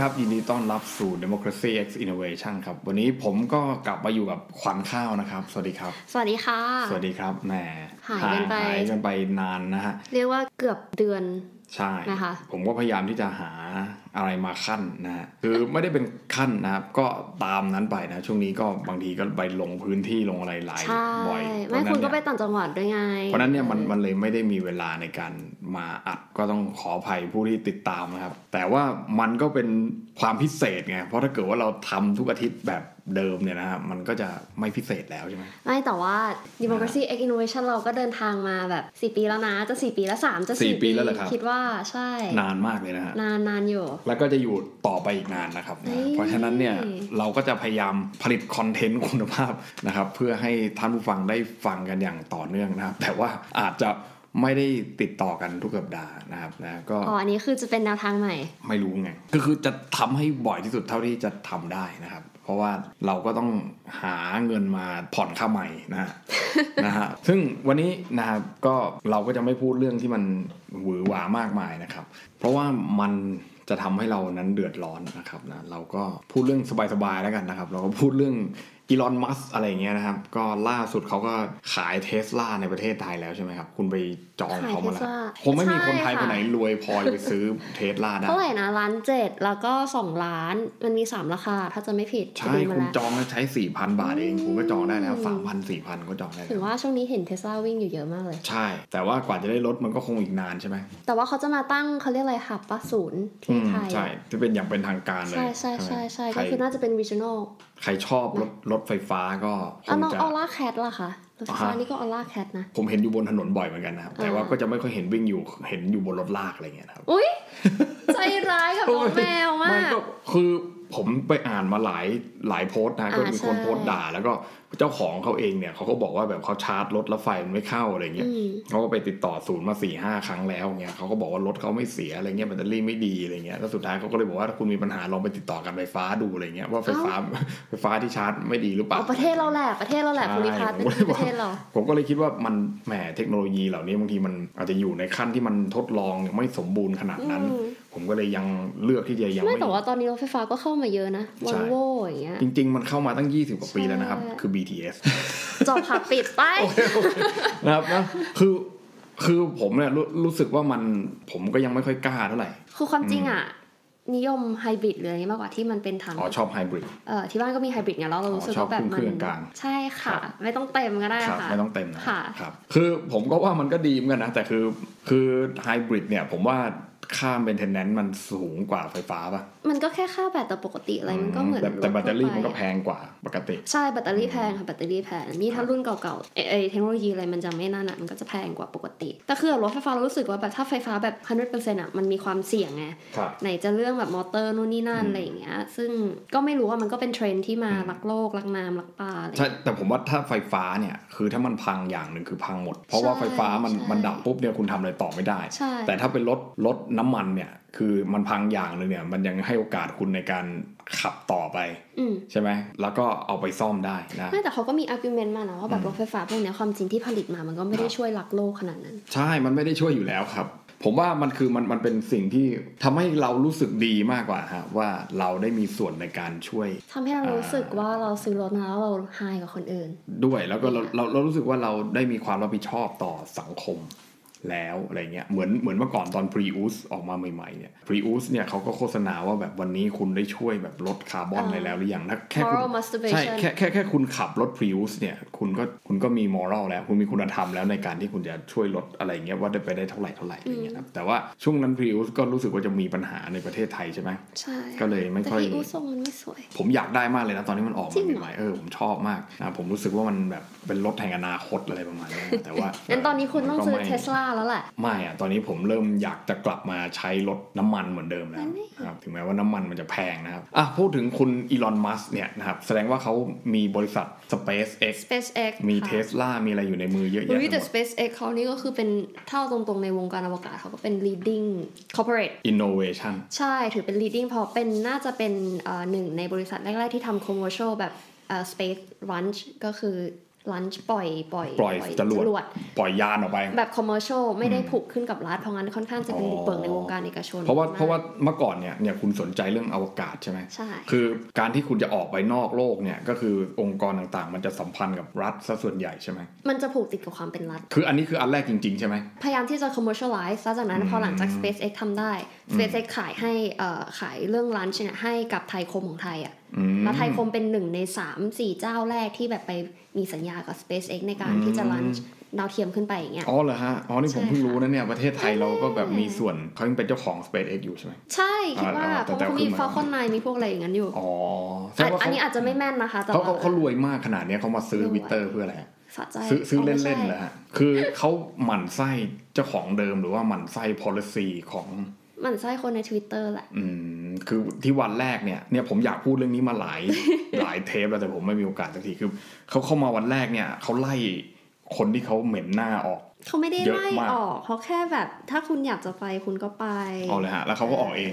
ครับ ยินดีต้อนรับสู่ Democracy X Innovation ครับ วันนี้ผมก็กลับมาอยู่กับขวัญข้าวนะครับ สวัสดีครับ สวัสดีค่ะ สวัสดีครับแหมหายกันไปหายกันไปนานนะฮะ เรียกว่าเกือบเดือน ใช่นะคะผมก็พยายามที่จะหาอะไรมาขั้นนะฮะคือไม่ได้เป็นขั้นนะครับก็ตามนั้นไปนะ ช่วงนี้ก็บางทีก็ไปลงพื้นที่ลงอะไรหลายใช่บ่อยไม่คุณก็ไปเพราะฉะนั้นเนี่ยต่างจังหวัดด้วยไง เพราะฉะนั้นเนี่ยมันมันเลยไม่ได้มีเวลาในการมาอัดก็ต้องขออภัยผู้ที่ติดตามนะครับ แต่ว่ามันก็เป็นความพิเศษไงเพราะถ้าเกิดว่าเราทำทุกอาทิตย์แบบเดิมเนี่ยนะครับมันก็จะไม่พิเศษแล้วใช่ไหมไม่แต่ว่า Democracy X Innovation เราก็เดินทางมาแบบ 4 ปีแล้วนะ จะ 4 ปีแล้ว 3 จะสี่4ปีแล้วเหรอครับคิดว่าใช่ นานมากเลยนะฮะนานนานอยู่ แล้วก็จะอยู่ต่อไปอีกนานนะครับเฮ้นะยเพราะฉะนั้นเนี่ยเราก็จะพยายามผลิตคอนเทนต์คุณภาพนะครับ เพื่อให้ท่านผู้ฟังได้ฟังกันอย่างต่อเนื่องนะครับ แต่ว่าอาจจะ ไม่ได้ติดต่อกันทุกสัปดาห์นะครับนะก็อ๋ออันนี้คือจะเป็นแนวทางใหม่ ไม่รู้ไงก็คือจะทำให้บ่อยที่สุดเท่าที่จะทำได้นะครับ เพราะว่าเราก็ต้องหาเงินมาผ่อนค่าใหม่นะฮะนะฮะซึ่งวันนี้นะครับก็เราก็จะไม่พูดเรื่องที่มันหวือหวามากมายนะครับ เพราะว่ามันจะทำให้เรานั้นเดือดร้อนนะครับนะเราก็พูดเรื่องสบายๆแล้วกันนะครับ เราก็พูดเรื่อง อีลอนมัสอะไรอย่างเงี้ยนะครับ ก็ล่าสุดเขาก็ขายเทสลาในประเทศไทยแล้วใช่ไหมครับ คุณไปจองเขามาแล้วขาย Tesla ผมไม่มีคนไทยใช่คนค่ะไหนรวยพอจะไปซื้อเทสลาได้เท่าไหร่นะล้านเจ็ดแล้วก็2ล้านมันมี3ราคา ถ้าจะไม่ผิด ใช่จะดูมาคุณแล้วจองแล้วใช้สี่พันบาทเองอืมคุณก็จองได้แล้วสามพันสี่พันก็จองได้ถึแล้งวว่าช่วงนี้เห็นเทสลาวิ่งอยู่เยอะมากเลย ใช่ แต่ว่ากว่าจะได้รถมันก็คงอีกนานใช่ไหมแต่ว่าเขาจะมาตั้งเขาเรียกอะไรหับปะศูนย์อืที่มไทยใช่ที่เป็นอย่างเป็นทางการเลยใช่ใช่ไหมใช่ใช่ใครก็คือน่าจะเป็น regional ใครชอบรถรถไฟฟ้าก็คอะงน้องจะออร่าแคทล่ะคะรถไฟฟ้าอ่าฮะนี่ก็ออร่าแคทนะ ผมเห็นอยู่บนถนนบ่อยเหมือนกันนะครับ แต่ว่าอ่าก็จะไม่ค่อยเห็นวิ่งอยู่เห็นอยู่บนรถลากอะไรเงี้ยนะครับ อุ้ยใจร้ายกับน้องแมวมาไม่กก็คือผมไปอ่านมาหลายหลายโพสต์นะอ่าก็มีคนใช่โพสต์ด่าแล้วก็ เจ้าของเขาเองเนี่ยเขาก็บอกว่าแบบเขาชาร์จรถแล้วไฟมันไม่เข้าอะไรเงี้ยอืมเขาก็ไปติดต่อศูนย์มาสี่ห้าครั้งแล้วเงี้ยเขาก็บอกว่ารถเขาไม่เสียอะไรเงี้ยแบตเตอรี่ไม่ดีอะไรเงี้ยแล้วสุดท้ายเขาก็เลยบอกว่าถ้าคุณมีปัญหาลองไปติดต่อการไฟฟ้าดูอะไรเงี้ยว่าไฟฟ้าไฟฟ้าที่ชาร์จไม่ดีหรือเปล่าเอาประเทศเราแหละประเทศเราแหละใช่ภูมิพัฒน์เป็นผมก็เลยบอกประเทศเราผมก็เลยคิดว่ามันแหมเทคโนโลยีเหล่านี้บางทีมันอาจจะอยู่ในขั้นที่มันทดลองยังไม่สมบูรณ์ขนาดนั้นอืม ผมก็เลยยังเลือกที่จะยังไม่ไม่แต่ว่าตอนนี้รถไฟฟ้าก็เข้ามาเยอะนะวอใช่ลโวอย่างเงี้ยจริง ๆ มันเข้ามาตั้ง 20 กว่าปีแล้วนะครับใช่คือ BTS จบค่ะปิดไปนะครับนะคือคือผมเนี่ยรู้รู้สึกว่ามันผมก็ยังไม่ค่อยกล้าเท่าไหร่ คือความจริงอะนิยมไฮบริดเลยมากกว่าที่มันเป็นถังอ๋อชอบไฮบริดเออที่บ้านก็มีไฮบริดไงแล้วเรารู้สึกอ๋อชอบว่าแบบเคมัรื่นองกลางใช่ค่ะครับไม่ต้องเต็มก็ได้ครับค่ะไม่ต้องเต็มนะค่ะครับคือผมก็ว่ามันก็ดีเหมือนกันนะแต่คือคือไฮบริดเนี่ยผมว่า ค่าเ a นเทนแนนซ์มันสูงกว่าไฟฟ้าป่ะมันก็แค่ค่าแบตแต่ปกติอะไรมันก็เหมือนแต่แต่ถแบตเตอรี่ทั่วไปมันก็แพงกว่าปกติ ใช่แบตเตอรี่แพงค่ะแบตเตอรี่แพงนี่ถ้ารุ่นเก่าๆเอเอเทคโนโลยีอะไรมันจะไม่นั่นอะมันก็จะแพงกว่าปกติ แต่คือรถไฟฟ้าเรารู้สึกว่าแบบถ้าไฟฟ้าแบบ 100%อะมันมีความเสี่ยงไงครับไหนจะเรื่องแบบมอเตอร์นู่นนี่นั่นอืมอะไรอย่างเงี้ยซึ่งก็ไม่รู้ว่ามันก็เป็นเทรนด์ที่มารักโลกรักน้ำรักป่าอะไรใช่แต่ผมว่าถ้าไฟฟ้าเนี่ยคือถ้ามันพังอย่างหนึ่งคือพังหมด เพราะว่าใช่ไฟฟ้ามันใช่มันดับปุ๊บเนี่ยคุณทำอะไรต่อไม่ได้ใช่แต่ถ้าเป็นรถรถน้ำมันเนี่ย คือมันพังอย่างหนึ่งเนี่ย มันยังให้โอกาสคุณในการขับต่อไปอืมใช่ไหมแล้วก็เอาไปซ่อมได้นะไม่แต่เขาก็มี argument มานะว่าแบบรถไฟฟ้าพวกเนี้ยความจริงที่ผลิตมามันก็ไม่ได้ครับช่วยรักโลกขนาดนั้น ใช่มันไม่ได้ช่วยอยู่แล้วครับ ผมว่ามันคือมันมันเป็นสิ่งที่ทำให้เรารู้สึกดีมากกว่าฮะว่าเราได้มีส่วนในการช่วยทำให้เรารู้สึกว่าเราซื้อรถมาแล้วเราไฮกับคนอื่น ด้วยแล้วก็เราเราเรารู้สึกว่าเราได้มีความรับผิดชอบต่อสังคม แล้วอะไรเงี้ยเหมือนเหมือนเมื่อก่อนตอน Prius ออกมาใหม่ๆเนี่ย Prius เนี่ยเขาก็โฆษณาว่าแบบวันนี้คุณได้ช่วยแบบลดคาร์บอนอ่าอะไรแล้วหรือยังถ้าแค่คุณ moral masturbation ใช่แค่แค่แค่คุณขับรถ Prius เนี่ยคุณก็คุณก็มีมอรัลแล้ว คุณมีคุณธรรมแล้วในการที่คุณจะช่วยลดอะไรเงี้ยว่าได้ไปได้เท่าไหร่เท่าไหร่อะไรเงี้ยครับแต่ว่าช่วงนั้น Prius ก็รู้สึกว่าจะมีปัญหาในประเทศไทยใช่ไหมใช่ก็เลยไม่แต่ค่อยพี่อู้ทรงมันไม่สวย ผมอยากได้มากเลยนะตอนนี้มันออกจริมางเหรอใหม่ๆเออผมชอบมากนะผมรู้สึกว่ามันแบบเป็นรถแห่งอนาคตอะไรประมาณนี้นะแต่ว่างั้นตอนนี้คุณต้องซื้อมันก็เทไม่สลาแล้วแหละ ไม่อะตอนนี้ผมเริ่มอยากจะกลับมาใช้รถน้ำมันเหมือนเดิมแล้วอันนี้นะครับถึงแม้ว่าน้ำมันมันจะแพงนะครับอะพูดถึงคุณอีลอนมัสเนี่ยนะครับแสดงว่าเขามีบริษัท SpaceX SpaceX มีค่ะเทสลามีอะไรอยู่ในมือเยอะแยะเฮ้ยไปแต่หมด SpaceX เขานี่ก็คือเป็นเท่าตรงๆในวงการอวกาศเขาก็เป็น leading corporate innovation ใช่ถือเป็น leading เพราะเป็นน่าจะเป็นเอ่อหนึ่งในบริษัทแรกๆที่ทำ commercial แบบเอ่อ space launch ก็คือ ลันช์ปล่อยปล่อยปล่อยจรวดปล่อยยานออกไป แบบคอมเมอร์เชลไม่ได้ผูกขึ้นกับรัฐเพราะงั้นค่อนข้างจะเป็นบุกเบิกในวงการเอกชน เพราะว่ามกเพราะว่าเมื่อก่อนเนี่ยเนี่ยคุณสนใจเรื่องอวกาศใช่ไหมใช่คือการที่คุณจะออกไปนอกโลกเนี่ยก็คือองค์กรต่างๆ มันจะสัมพันธ์กับรัฐซะส่วนใหญ่ใช่ไหมมันจะผูกติดกับความเป็นรัฐ คืออันนี้คืออันแรกจริงๆใช่ไหมพยายามที่จะ commercialize แล้วจากนั้นอืมพอหลังจาก SpaceX ทำได้ SpaceX ขายให้เอ่อขายเรื่องลันช์เนี่ยให้กับไทยคมของไทยอะอืม แล้วไทยคมเป็นหนึ่งใน3 4เจ้าแรกที่แบบไปมีสัญญากับ SpaceX ในการอืมที่จะลันช์ดาวเทียมขึ้นไปอย่างเงี้ย อ๋อเหรอฮะ อ๋อ นี่ผมใช่เพิ่งรู้ค่ะนะเนี่ย ประเทศไทยเราก็แบบมีส่วนเขายังเป็นเจ้าของ SpaceX อยู่ใช่ไหม ใช่ คิดว่าอ่าเพแต่ราะแต่เขามีขึ้นมา Falcon 9 มีพวกอะไรอย่างนั้นอยู่ อ๋อแสดอะงว่าอันเขานี้อาจจะไม่แม่นนะคะแต่เขาว่าเขาเขารวยมากขนาดเนี้ยเขามาซื้อรวยวิตเตอร์เพื่ออะไรฮะสะใจซื้อซื้อไม่เล่นๆใช่เหรอฮะ คือเขาหมั่นไส้เจ้าของเดิมหรือว่าหมั่นไส้ policy ของ มันไส้คนใน Twitter แหละ อืม คือที่วันแรกเนี่ย เนี่ยผมอยากพูดเรื่องนี้มาหลาย หลายเทปแล้วแต่ผมไม่มีโอกาสสักที คือเขาเข้ามาวันแรกเนี่ยเขาไล่คนที่เขาเหม็นหน้าออก เขาไม่ได้เยอะไล่มากออกเขาแค่แบบ ถ้าคุณอยากจะไปคุณก็ไปเอาเลยฮะ แล้วเขาก็ออกเอง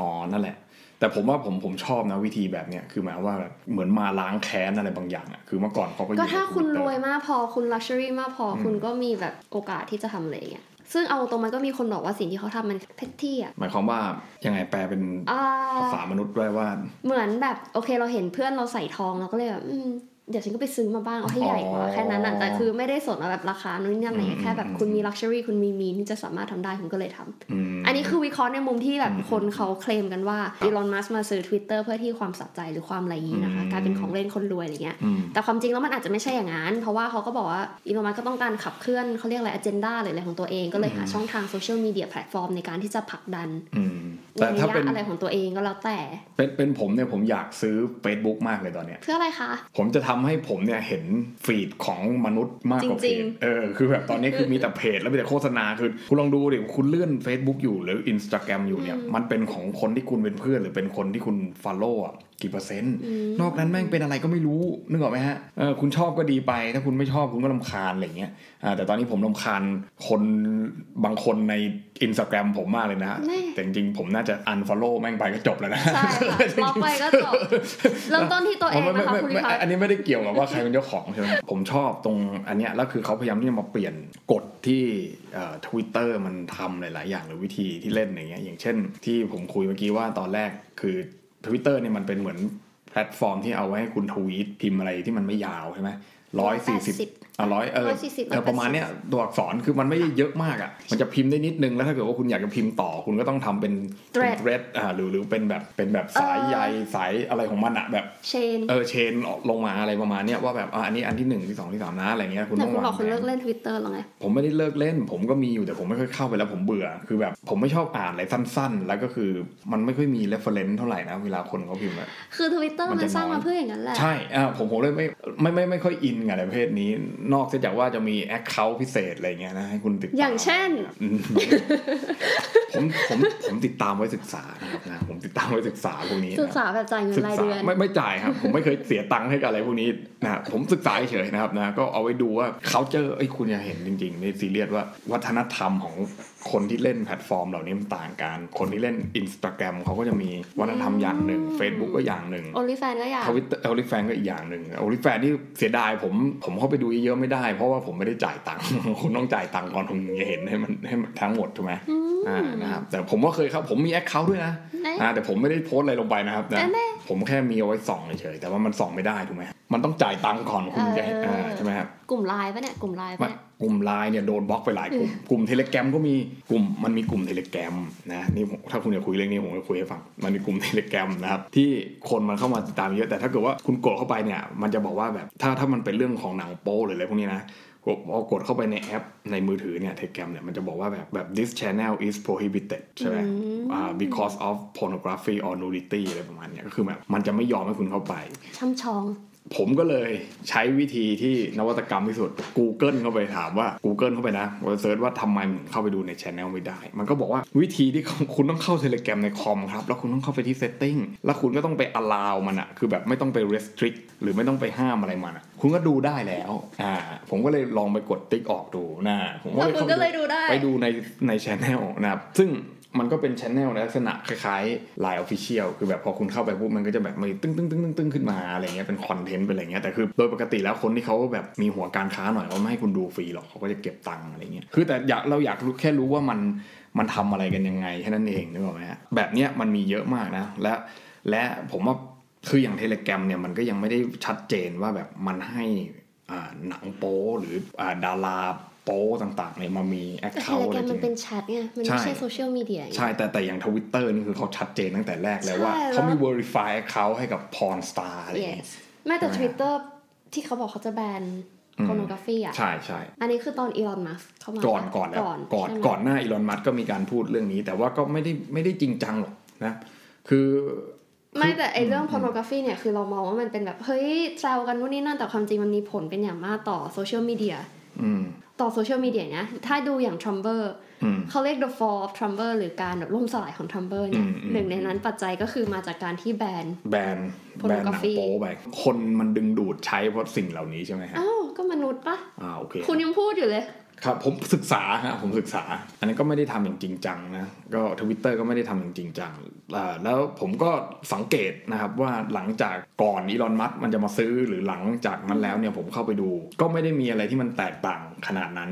อ๋อ นั่นแหละ แต่ผมว่าผมผมชอบนะวิธีแบบเนี้ย คือหมายว่าแบบเหมือนมาล้างแค้นอะไรบางอย่างอะคือเมื่อก่อนเขาก็อยู่ก็ถ้าในคุณ Twitter รวยมากพอคุณลักชัวรี่มากพออคุณก็มีแบบโอกาสที่จะทำอะไรอย่างเงี้ย ซึ่งเอาตรงมันก็มีคนบอกว่าสิ่งที่เขาทำมันเพชที่อะหมายความว่ายังไงแปลเป็นอ่าภาษามนุษย์ด้วยว่า เหมือนแบบโอเคเราเห็นเพื่อนเราใส่ทองเราก็เลยแบบอืม เดี๋ยวฉันก็ไปซื้อมาบ้างเอาให้ใหญ่กว่าอ๋อแค่นั้นอะแต่คือไม่ได้สนว่าแบบราคานู่นนี่นั่นอะไรเงี้ยแค่แบบอืมคุณมีลักชัวรี่คุณมีมีนที่จะสามารถทำได้คุณก็เลยทำอืมอันนี้คือวิเคราะห์ในมุมที่แบบคนเขาเคลมกันว่าอีลอนมัสก์มาซื้อ Twitter เพื่อที่ความสะใจหรือความอะไรอย่างนี้นะคะอืมกลายเป็นของเล่นคนรวยอะไรเงี้ยอืมแต่ความจริงแล้วมันอาจจะไม่ใช่อย่างนั้น เพราะว่าเขาก็บอกว่าอีลอนมัสก์ก็ต้องการขับเคลื่อนเขาเรียกอะไรอ g e n d a หรืออะไรของตัวเองก็เลยหาช่องทาง social media platform ในการที่จะผลักดันอืมในแต่ระถ้ายะเป็นอะไรของตัวเองก็แล้วแต่ เป็นเป็นผมเนี่ยผมอยากซื้อ Facebook มากเลยตอนเนี้ยเพื่ออะไรคะผมจะทำให้ผมเนี่ยเห็น feed ของมนุษย์มากกว่าเพจริงเออคือแบบตอนนี้คือมีแต่เพจแล้วมีแต่โฆษณาคือคุณลองดูดิคุณเลื่อน Facebook อยู่หรือ Instagram อยู่เนี่ยมันเป็นของคนที่คุณเป็นเพื่อนหรือเป็นคนที่คุณ Follow อะ กี่เปอร์เซ็นต์ นอกนั้นแม่งเป็นอะไรก็ไม่รู้นึกออกไหมฮะเออคุณชอบก็ดีไป ถ้าคุณไม่ชอบคุณก็ลำคาญอะไรเงี้ยอ่าแต่ตอนนี้ผมลำคาญคนบางคนใน Instagram ผมมากเลยนะฮะแน่แต่จริงๆผมน่าจะ unfollow แม่งไปก็จบแล้วนะใช่ค่ะล็อกไปก็จบเริ่มต้นที่ตัวเองนะคะไม่คุณไม่ลิไม่พัฒน์อันนี้ไม่ได้เกี่ยวกับว่าใครเป็นเจ้าของใช่ไหมผมชอบตรงอันเนี้ยแล้วคือเขาพยายามที่จะมาเปลี่ยนกฎที่ทวิตเตอร์มันทำหลาย ๆ อย่างหรือวิธีที่เล่นอย่างเงี้ยอย่างเช่น ที่ผมคุยเมื่อกี้ว่าตอนแรกคือ ทวิตเตอร์เนี่ยมันเป็นเหมือนแพลตฟอร์มที่เอาไว้ให้คุณทวีตพิมพ์อะไรที่มันไม่ยาวใช่ไหม ร้อยสี่สิบอะร้อยเออ140เออประมาณเนี้ยตัวอักษรคือมันไม่ได้เยอะมากอะ มันจะพิมพ์ได้นิดนึงแล้วถ้าเกิดว่าคุณอยากจะพิมพ์ต่อคุณก็ต้องทำเป็น thread เออ thread อ่าหรือหรือเป็นแบบเป็นแบบสายใยสายอะไรของมันอะแบบ chain เออ chain ลงมาอะไรประมาณเนี้ยว่าแบบอะอันนี้อันที่หนึ่งที่สองที่สามนะอะไรเงี้ยคุณแต่ต้องคุณวางบอกคุณแผเลินกเล่น Twitter แล้วไงผมไม่ได้เลิกเล่น ผมก็มีอยู่แต่ผมไม่ค่อยเข้าไปแล้วผมเบื่อคือแบบผมไม่ชอบอ่านอะไรสั้น ๆ แล้วก็คือมันไม่ค่อยมี reference เท่าไหร่นะเวลาคนเขาพิมพ์อะคือ Twitter มันมัจะนสร้างน้อยมาเพื่ออย่างนั้นแหละใช่อ่าผมผมเลยไม่ไม่ไม่ไม่ค่อยอินกับอะไรประเภทนี้ นอกจากว่าจะมีแอคเคาท์พิเศษอะไรเงี้ยนะให้คุณติดตามอย่างเช่นอืมผมผมผมติดตามไว้ศึกษานะครับนะผมติดตามไว้ศึกษาพวกนี้นะศึกษาแบบจ่ายเงินศึกรายษาเดือนไม่ไม่จ่ายครับ ผมไม่เคยเสียตังค์ให้กับอะไรพวกนี้นะผมศึกษาเฉยๆนะครับนะก็เอาไว้ดูว่าเขาเจอไอ้ยคุณจะเห็นจริงๆในซีเรียสว่าวัฒนธรรมของคนที่เล่นแพลตฟอร์มเหล่านี้มันต่างกัน คนที่เล่น Instagram เขาก็จะมีวัฒนธรรมอย่างหนึ่ง Facebook ก็อย่างหนึ่งโอลิแฟนก็อยากทวิต OnlyFans ก็อีกอย่างหนึ่ง OnlyFans ที่เสียดายผมผมเข้าไปดูเยอะๆไม่ได้ เพราะว่าผมไม่ได้จ่ายตังค์คุณต้องจ่ายตังค์ก่อนถึงจะเห็นให้มันให้มันทั้งหมดถูกไหมอ่านะครับแต่ผมก็เคยครับผมมี account ด้วยนะแน่อ่าแต่ผมไม่ได้โพสต์อะไรลงไปนะครับนะแน่ผมแค่มีเอาไว้ส่องเฉยๆแต่ว่ามันส่องไม่ได้ถูกไหม มันต้องจ่ายตังค์ก่อนคุณจะเห็นเอออ่อ่าใช่ไหมครับกลุ่มไลน์ปะเนี่ยกลุ่มไลน์ปะไม่เนี่ยกลุ่มไลน์เนี่ยโดนบล็อกไปหลายกลุ่มกลุ่มเทเลแกรมก็มีกลุ่มมันมีกลุ่มเทเลแกรมนะนี่ผมถ้าคุณอยากคุยเรื่องนี้ผมจะคุยให้ฟังมันมีกลุ่มเทเลแกรมนะครับที่คนมันเข้ามาติดตามเยอะแต่ถ้าเกิดว่าคุณกดเข้าไปเนี่ยมันจะบอกว่าแบบถ้าถ้ามันเป็นเรื่องของหนังโป๊หรืออะไรพวกนี้นะกดพอกดเข้าไปในแอปในมือถือเนี่ยเทเลแกรมเนี่ยมันจะบอกว่าแบบแบบ this channel is prohibited ใช่ไหมอ่า because of pornography or nudity อะไรประมาณเนี้ยก็คือแบบมันจะไม่ยอมให้คุณเข้าไปช่ำชอง ผมก็เลยใช้วิธีที่นวัตกรรมที่สุด Google เข้าไปถามว่า Google เข้าไปนะว่า search ว่าทำไมมันเข้าไปดูในช anel ไม่ได้ มันก็บอกว่าวิธีที่คุณต้องเข้า Telegram ในคอมครับ แล้วคุณต้องเข้าไปที่ setting แล้วคุณก็ต้องไป allow มันอะคือแบบไม่ต้องไป restrict หรือไม่ต้องไปห้ามอะไรมันอะคุณก็ดูได้แล้วอ่าผมก็เลยลองไปกดติ๊กออกดูนะผมก็เลยแล้วคุณก็เลยดูได้ไปดูในใน channel นะครับซึ่ง มันก็เป็น channel ในลักษณะคล้ายๆ Line Official คือแบบพอคุณเข้าไปปุ๊บมันก็จะแบบมีตึ้งตึ้งตึ้งตึ้งตึ้งขึ้นมาอะไรเงี้ยเป็นคอนเทนต์เป็นอะไรเงี้ยแต่คือโดยปกติแล้วคนที่เขาแบบมีหัวการค้าหน่อยเขาไม่ให้คุณดูฟรีหรอกเขาก็จะเก็บตังค์อะไรเงี้ยคือแต่อยากเราอยากรู้แค่รู้ว่ามันมันทำอะไรกันยังไงแค่นั้นเองนึกออกไหมฮะแบบเนี้ยมันมีเยอะมากนะและและผมว่าคืออย่างเทเล g รมเนี่ยมันก็ยังไม่ได้ชัดเจนว่าแบบมันให้อ่าหนังโป๊หรืออ่าดารา โป๊ต่างๆเนี่ยมามีแอคแต่เคาเทท์เลอะไรแกรมจมัรินงเป็นแชทไงมันไม่ใช่ใช่โซเชียลมีเดียใช่ แต่แต่อย่างทวิตเตอร์นี่คือเขาชัดเจนตั้งแต่แรกแล้วว่าใช่เขามีแล้ว verify account ให้กับ porn star อะไรอย่างเงี้ย yes ไม่แต่ใช่ไหม Twitter ที่เขาบอกเขาจะแบนอืมโ o โนกราฟีอะใช่ใช่อันนี้คือตอนอีลอนมัสเข้ามาก่อนก่อนแล้วก่อนก่อนใช่ไหมก่อนหน้าอีลอนมัสก็มีการพูดเรื่องนี้ แต่ว่าก็ไม่ได้ไม่ได้จริงจังหรอกนะคือไม่แต่ไอเรื่อง pornography เนี่ยคือเรามองว่ามันเป็นแบบ เฮ้ยแซวกันนู่นนี่นั่นแต่ความจริงมันมีผลเป็นอย่างมากต่อโซเชียลมีเดียอืม ต่อโซเชียลมีเดียเนี่ยถ้าดูอย่าง Trumper อืมเขาเรียก the fall of Trumper หรือการแบบล่มสลายของ Trumper เนี่ยอืมอืมหนึ่งในนั้นปัจจัยก็คือมาจากการที่แบนแบนแบนหนัง Pornography โป๊ไปคนมันดึงดูดใช้เพราะสิ่งเหล่านี้ใช่ไหมฮะอ้าวก็มนุษย์ปะอ่าโอเคคุณยังพูดอยู่เลย ครับผมศึกษาฮะผมศึกษา อันนี้นก็ไม่ได้ทำอย่างจริงจังนะก็ทวิตเตอร์ก็ไม่ได้ทำอย่างจริงจังแล้วผมก็สังเกตนะครับว่าหลังจากก่อนอีลอนมัสมันจะมาซื้อหรือหลังจากนั้นแล้วเนี่ยผมเข้าไปดู ก็ไม่ได้มีอะไรที่มันแตกต่างขนาดนั้น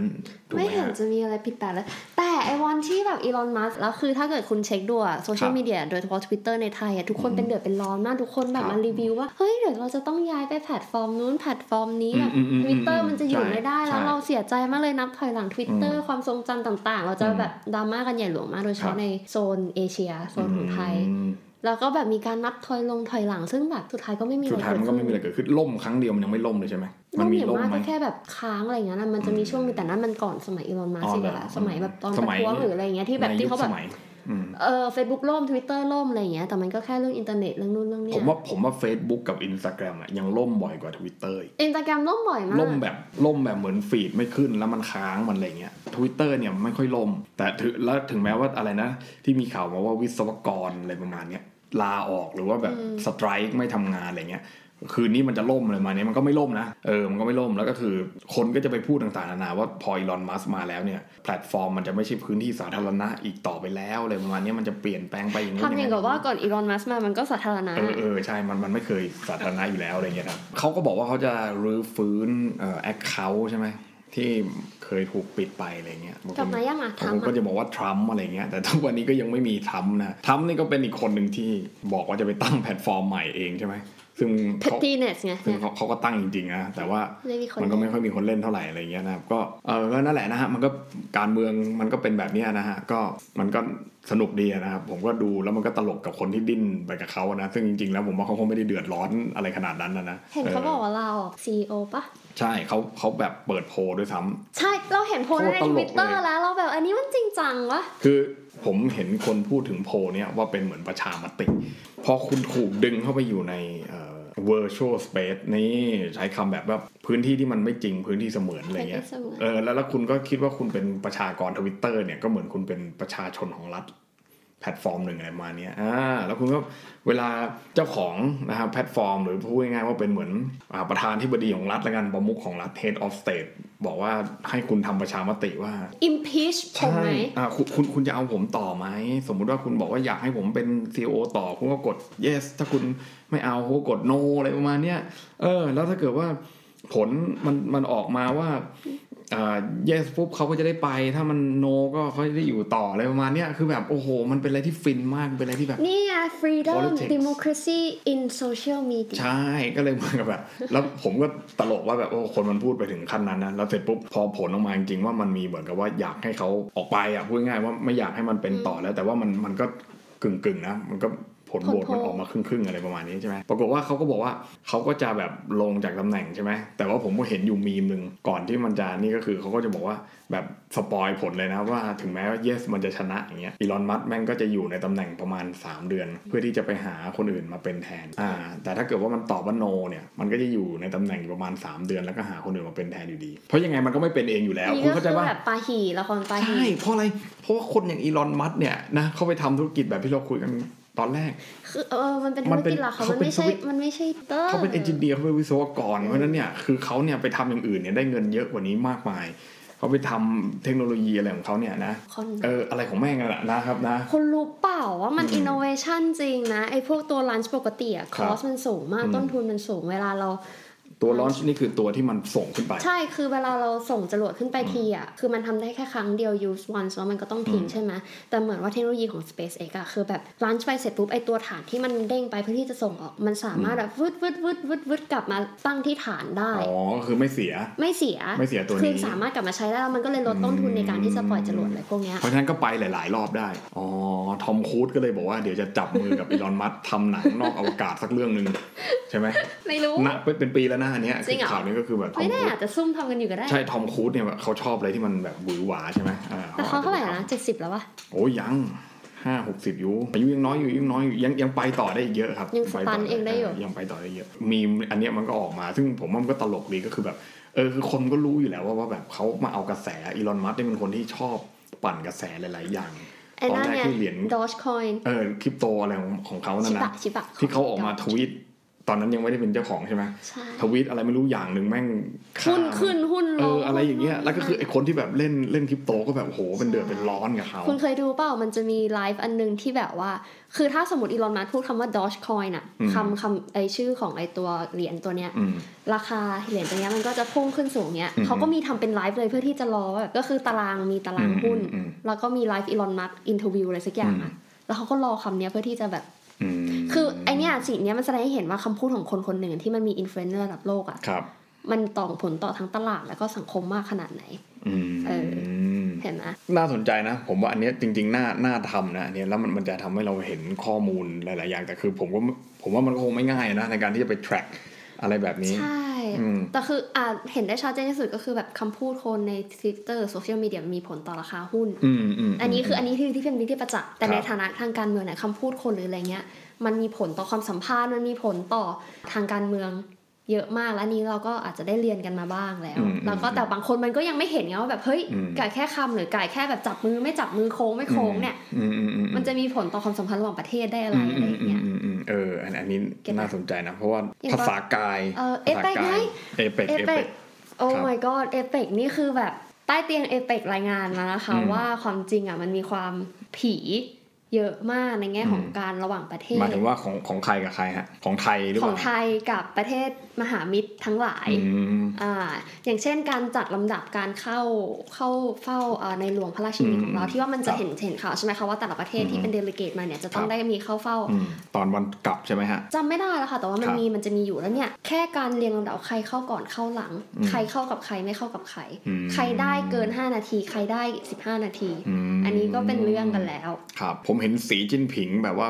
ไม่เห็นจะมีอะไรผิดแปลกเลยแต่ไอวันที่ แบบอีลอนมัสแล้วคือถ้าเกิดคุณเช็คดูอะโซเชียลรับมีเดียครับโดยเฉพาะ Twitter ในไทยอะทุกคนเป็นเดือดเป็นร้อนมากทุกคนแบบครับมารีวิวว่าเฮ้ยเดี๋ยวเราจะต้องย้ายไปแพลตฟอร์มนู้นแพลตฟอร์มนี้แบบอืมอืมอืมทวิตเตอร์มันจะอยู่ใช่ไม่ได้แล้วใช่เราเสียใจมากเลยนับถอยหลัง Twitter ความทรงจำต่าง ๆ เราจะแบบดราม่ากันใหญ่หลวงมากโดยเฉครัพาะบในโซนเอเชียโซนของไทยอืมแล้วก็แบบมีการนับถอยลงถอยหลังซึ่งแบบสุดท้ายก็ไม่มีอะสุดไรท้ายเกิดมันก็ขึ้ไม่มีอะไรนเกิดขึ้นล่มครั้งเดียวมันยังไม่ล่มเลยใช่ไหม มัล่มมีอย่างล่มมากไหมก็แค่แบบค้างอะไรอย่างเงี้ยนะมันจะมีช่วงหนึงแต่นั้นมันก่อนสมัยอีลอนมัสอ๋อสิเหรอแหละสมัยแบบตอนสประมัยท้วงหรืออะไรอย่างเงี้ยที่แบบในที่ยุคเขาแบสบมัยอืมเออเฟซบุ๊กล่มทวิตเตอร์ล่มอะไรอย่างเงี้ยแต่มันก็แค่เรื่องอินเทอร์เน็ตเรื่องนู่นเรื่องผเนี้มว่าผมว่า Facebook กับ Instagram อะยังล่มบ่อยกว่า Twitter อีกอินสตาแกรมล่มบ่อยมากล่มแบบล่มแบบเหมือนฟีดไม่ขึ้นแล้วมันค้างมันอะไรเงี้ย Twitter เนี่ยไม่ค่อยล่ม แต่ถึงแล้วถึงแม้ว่าอะไรนะ ที่มีข่าวมาว่าวิศวกรอะไรประมาณเนี้ยลาออกหรือว่าแบบสไตร์ไม่ทำงานอะไรเงี้ย คืนนี้มันจะล่มอะไรมาเนี้ยมันก็ไม่ล่มนะเออมันก็ไม่ล่มแล้วก็คือ คนก็จะไปพูดต่างๆนานาว่าพออีลอนมัสมาแล้วเนี่ยแพลตฟอร์มมันจะไม่ใช่พื้นที่สาธารณะอีกต่อไปแล้วอะไรประมาณเนี้ยมันจะเปลี่ยนแปลงไปอย่างนี้ทำอย่างกับว่าก่อนอีลอนมัสมามันก็สาธารณะเออเออใช่มันมันไม่เคยสาธารณะอยู่แล้วอะไรเงี้ยครับเขาก็บอกว่าเขาจะรื้อฟื้นเอ่อ account ใช่ไหมที่เคยถูกปิดไปอะไรเงี้ยบางคนกลับมายังอะบางคนทำก็อะจะบอกว่าทรัมป์อะไรเงี้ย แต่ทุกวันนี้ก็ยังไม่มีทรัมป์นะทรัมป์นี่ก็เป็นอีกคนหนึ่งที่บอกว่าจะไปตั้งแพลตฟอร์มใหม่เองใช่ไหม ซึ่งเพเขาตีเนสไงซึ่งเนี่ยเขาเขาก็ตั้งจริงๆนะแต่ว่าไม่มีคนมันก็ไม่ค่อยมีคนเล่นเท่าไหร่อะไรเงี้ยนะครับ ก็เออก็นั่นแหละนะฮะมันก็การเมืองมันก็เป็นแบบเนี้ยนะฮะก็มันก็สนุกดีนะครับผมก็ดูแล้วมันก็ตลกกับคนที่ดิ้นไปกับเขานะซึ่งจริงๆแล้วผมว่าเขาคงไม่ได้เดือดร้อนอะไรขนาดนั้นนะนะเห็นเขาเออบอกว่าลาออก CEO ปะใช่เขาเขาแบบเปิดโพลด้วยซ้ำใช่เราเห็นโพสต์ในทวิตเตอร์โคตรตลกเลยแล้วเราแบบอันนี้มันจริงจังวะคือผมเห็นคนพูดถึงโพลเนี่ยว่าเป็นเหมือนประชามติพอคุณถูกดึงเข้าไปอยู่ในเอ่อ virtual space นี่ใช้คำแบบว่าพื้นที่ที่มันไม่จริงพื้นที่เสมือนอะไรเงี้ยพื้นที่เสมือนเออแล้วแล้วคุณก็คิดว่าคุณเป็นประชากรทวิตเตอร์เนี่ยก็เหมือนคุณเป็นประชาชนของรัฐ แพลตฟอร์มหนึ่งอะไรประมาณเนี้ยอ่าแล้วคุณก็เวลาเจ้าของนะครับแพลตฟอร์ม หรือพูดง่ายๆว่าเป็นเหมือนอาประธานที่บดีของรัฐละกันประมุขของรัฐ head of state บอกว่าให้คุณทำประชามติว่า impeach ผมใช่ไหมอ่าคุณคุณคุณจะเอาผมต่อไหม สมมุติว่าคุณบอกว่าอยากให้ผมเป็น CEO ต่อ คุณก็กด yes ถ้าคุณไม่เอาคุณก็กด no อะไรประมาณเนี้ยเออ แล้วถ้าเกิดว่า ผลมันมันออกมาว่าอ่า yes ปุ๊บเขาก็จะได้ไป ถ้ามัน no ก็เขาจะได้อยู่ต่ออะไรประมาณเนี้ยคือแบบโอ้โห มันเป็นอะไรที่ฟินมากเป็นอะไรที่แบบนี่ไง freedom Politics democracy in social media ใช่ก็เลยเหมือนกับแบบ แล้วผมก็ตลกว่าแบบโอ้คนมันพูดไปถึงขั้นนั้นนะแล้วเสร็จปุ๊บพอผลออกมาจริงๆว่ามันมีเหมือนกับว่าอยากให้เขาออกไปอะพูดง่ายๆว่าไม่อยากให้มันเป็นต่อแล้ว แต่ว่ามันมันก็กึ่งกึ่งๆนะมันก็ผ ลโหวตผลโพลมันออกมาครึ่งๆอะไรประมาณนี้ใช่ไหมปรากฏว่าเขาก็บอกว่าเขาก็จะแบบลงจากตำแหน่งใช่ไหมแต่ว่าผมก็เห็นอยู่มีมหนึ่งก่อนที่มันจะนี่ก็คือเขาก็จะบอกว่าแบบสปอยผลเลยนะว่าถึงแม้ว่า yes มันจะชนะอย่างเงี้ยอีลอนมัสแม่งก็จะอยู่ในตำแหน่งประมาณ 3 เดือน เพื่อที่จะไปหาคนอื่นมาเป็นแทนอ่าแต่ถ้าเกิดว่ามันตอบว่า no เนี่ยมันก็จะอยู่ในตำแหน่งอยู่ประมาณ 3 เดือนแล้วก็หาคนอื่นมาเป็นแทนอยู่ดี เพราะยังไงมันก็ไม่เป็นเองอยู่แล้วนี่คุณก็เข้าคืใจอป่ะแบบปาหีละครปาหีใช่เพราะอะไรเพราะว่าคนอย่างอีลอนมัสเนี่ยนะเขาไปทำธุรกิจแบบที่เราคุยกัน ตอนแรก คือเออมันเป็นธุมัรนเป็นกิจหลักเขาเขามันเป็นไม่ใช่สวิตมันไม่ใช่เตอร์เขาเป็นเอนจิเนียร์เขาเป็นวิศวกรเพราะฉะนั้นเนี่ยคือเขาเนี่ยไปทำอย่างอื่นเนี่ยได้เงินเยอะกว่านี้มากมายเขาไปทำเทคโนโลยีอะไรของเขาเนี่ยนะคนเอออะไรของแม่งกันแหละนะครับนะคุณรู้เปล่าว่ามันอืมอินโนเวชันจริงนะ ไอ้พวกตัวลันช์ปกติอะคครัอบสมันสูงมากอืมต้นทุนมันสูงเวลาเรา ตัวลอนช์นี่คือตัวที่มันส่งขึ้นไป ใช่คือเวลาเราส่งจรวดขึ้นไปทีอะคือมันทำได้แค่ครั้งเดียว use once แล้วมันก็ต้องทิ้งอืมใช่ไหมแต่เหมือนว่าเทคโนโลยีของ SpaceX อะคือแบบลันช์ไปเสร็จปุ๊บไอตัวฐานที่มันเด้งไปเพื่อที่จะส่งออกมันสามารถแบบวืดวืดวืดวืดวืดกลับมาตั้งที่ฐานได้อ๋อก็คือไม่เสียไม่เสียไม่เสียตัวนี้คือสามารถกลับมาใช้ได้แล้วมันก็เลยลดต้นทุนในการที่จะปล่อยจรวดอะไรพวกเนี้ยเพราะฉะนั้นก็ไปหลาย ๆ รอบได้อ๋อทอมครูซก็เลยบอกว่าเดี๋ยวจะจับมือกับอีลอนมัสก์ทำหนังนอกอวกาศสักเรื่องหนึ่งใช่ไหมไม่รู้นะเป็นเป็นปีแล้วนะอันเนี้ยจริงเหรอข่าวนี้ก็คือแบบทอไม่มแน่ครูซอาจจะซุ่มทำกันอยู่ก็ได้ ใช่ทอมครูซเนี่ยแบบเขาชอบอะไรที่มันแบบหวือหวาใช่ไหมอ่แต่เขาเท่าไหร่นะเจ็ดสิบแล้ววะโอ้ยยังห้าหกสิบอยู่อายุยังน้อยอยู่ยังน้อยอยู่ยังยังไปต่อได้อีกเยอะครับยังสไปตัต่นเองได้อยู่ยังไปต่อได้เยอะมีมอันเนี้ยมันก็ออกมา ซึ่งผมว่ามันก็ตลกดีก็คือแบบเออคือคนก็รู้อยู่แล้วว่าว่าแบบเขามาเอากระแสอีลอนมัสก์เนี่ยเป็นคนที่ชอบปั่นกระแสหลาย ๆ อย่างไอ้ตอนนั่นแรกไงที่เหรียญ Dogecoin เออคริปโตอะไรของของเขานั่ชินบะนะชิบะที่เขาออกมาทวีต ตอนนั้นยังไม่ได้เป็นเจ้าของใช่ไหมใช่ทวีตอะไรไม่รู้อย่างหนึ่งแม่งฆ่าหุ้นขึ้นหุ้นลเองออะไรอย่างเงี้ยแล้วก็คือไอ้คนที่แบบเล่นเล่นคริปโตก็แบบโหเป็นเดือดเป็นร้อนกับเขาคุณเคยดูเปล่ามันจะมีไลฟ์อันหนึงที่แบบว่า คือถ้าสมมติอีลอนมัสก์พูดคำว่า Dogecoin อะคำคำไอชื่อของไอตัวเหรียญตัวเนี้ยอืมราคาเหรียญตัวเนี้ยมันก็จะพุ่งขึ้นสูงเนี้ยอืมเขาก็มีทำเป็นไลฟ์เลยเพื่อที่จะรอว่าแบบก็คือตารางมีตารางหุ้นอืมอืมแล้วก็มีไลฟ์อีลอนมัสก์ interview อะไรสักอย่างอะแล้วเขาก็รอคำเนี้ยเพื่อที่จะแบบอืม คือไอเนี้ยสิ่งเนี้ยมันแสดงให้เห็นว่าคำพูดของคนคนหนึ่งที่มันมี influence ในระดับโลกอะครับมันต่อผลต่อทั้งตลาดแล้วก็สังคมมากขนาดไหนอืมเออเห็นไหมน่าสนใจนะ ผมว่าอันเนี้ยจริงๆ น่าน่าทำนะอันเนี้ยแล้วมันมันจะทำให้เราเห็นข้อมูลหลาย ๆ อย่างแต่คือผมก็ผมว่ามันก็คงไม่ง่ายนะในการที่จะไป track อะไรแบบนี้ ใช่อืมแต่คืออ่าเห็นได้ชัดเจนที่สุดก็คือแบบคำพูดคนใน Twitter โซเชียลมีเดียมีผลต่อราคาหุ้นอืมอืมอันนี้คืออันนี้ที่ที่เป็นวิธีประจักษ์แต่ครับในฐานะทางการเมืองเนี่ยคำพูดคนหรืออะไรเงี้ย มันมีผลต่อความสัมพันธ์มันมีผลต่อทางการเมือง เยอะมากและนี้เราก็อาจจะได้เรียนกันมาบ้างแล้วอืมแล้วก็แต่บางคนมันก็ยังไม่เห็นไงว่าแบบเฮ้ยอืมไก่แค่คำหรือไก่แค่แบบจับมือไม่จับมือโค้งไม่โค้งเนี่ยอืมอืมอืมมันจะมีผลต่อความสัมพันธ์ระหว่างประเทศได้อะไรอะไรอย่างเงี้ยอืมอืมอืมเอออันอันนี้เก็ตไหมน่าสนใจนะ เพราะว่าเห็นปะภาษากายเออภาษากาเอเปกไงยเอเปกเอเอเปเปกกโอ้ครับ my god เอเปกนี่คือแบบใต้เตียงเอเปกรายงานมานะคะอืมว่าความจริงอะมันมีความผี เยอะมากในแง่ของอืมการระหว่างประเทศหมายถึงว่าของของใครกับใครฮะของไทยหรือขเปองล่าไทยกับประเทศมหามิตรทั้งหลายอืมอ่าอย่างเช่นการจัดลำดับการเข้าเข้าเฝ้าอ่าในหลวงพระราชินีอืมของเราที่ว่ามันจะครับเห็นเห็นข่าวใช่ไหมคะว่าแต่ละประเทศที่เป็นเดลิเกตมาเนี่ยจะต้องครับได้มีเข้าเฝ้าอืมตอนวันกลับใช่ไหมฮะจำไม่ได้แล้วค่ะแต่ว่ามันครับมีมันจะมีอยู่แล้วเนี่ยแค่การเรียงลำดับใครเข้าก่อนเข้าหลังอืมใครเข้ากับใครไม่เข้ากับใครอืมใครได้เกิน 5 นาที ใครได้ 15 นาทีมอันนี้ก็เป็นเรื่องกันแล้วครับผมเห็นสีจิ้นผิงแบบว่า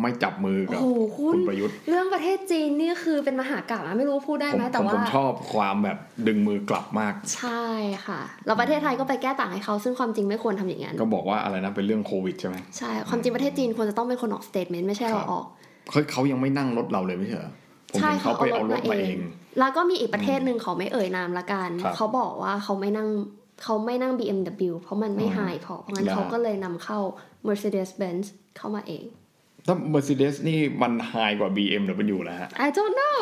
ไม่จับมือโอ้กับโหคุคุณณประยุทธ์ เรื่องประเทศจีนนี่คือเป็นมหากาพย์นะไม่รู้พูดได้ผมไหมแต่ผมว่าผมชอบความแบบดึงมือกลับมาก ใช่ค่ะแล้วประเทศไทยก็ไปแก้ต่างให้เขาซึ่งความจริงไม่ควรทำอย่างนั้นก็บอกว่าอะไรนะเป็นเรื่องโควิดใช่ไหมใช่ความจริงประเทศจีนควรจะต้องเป็นคนออก statement ไม่ใช่ครัเราบออกเขาเขายังไม่นั่งรถเราเลยไม่ใช่เหรอผมใช่เห็นเขาไปเอารถมาเอง แล้วก็มีอีกประเทศหนึ่งเขาไม่เอ่ยนามละกันครับเขาบอกว่าเขาไม่นั่ง เขาไม่นั่ง BMW เพราะมันไม่อืม high พอ เพราะงั้นแล้วเขาก็เลยนำเข้า Mercedes-Benz เข้ามาเอง ถ้า Mercedes นี่มัน high กว่า BMW แล้วฮะ I don't know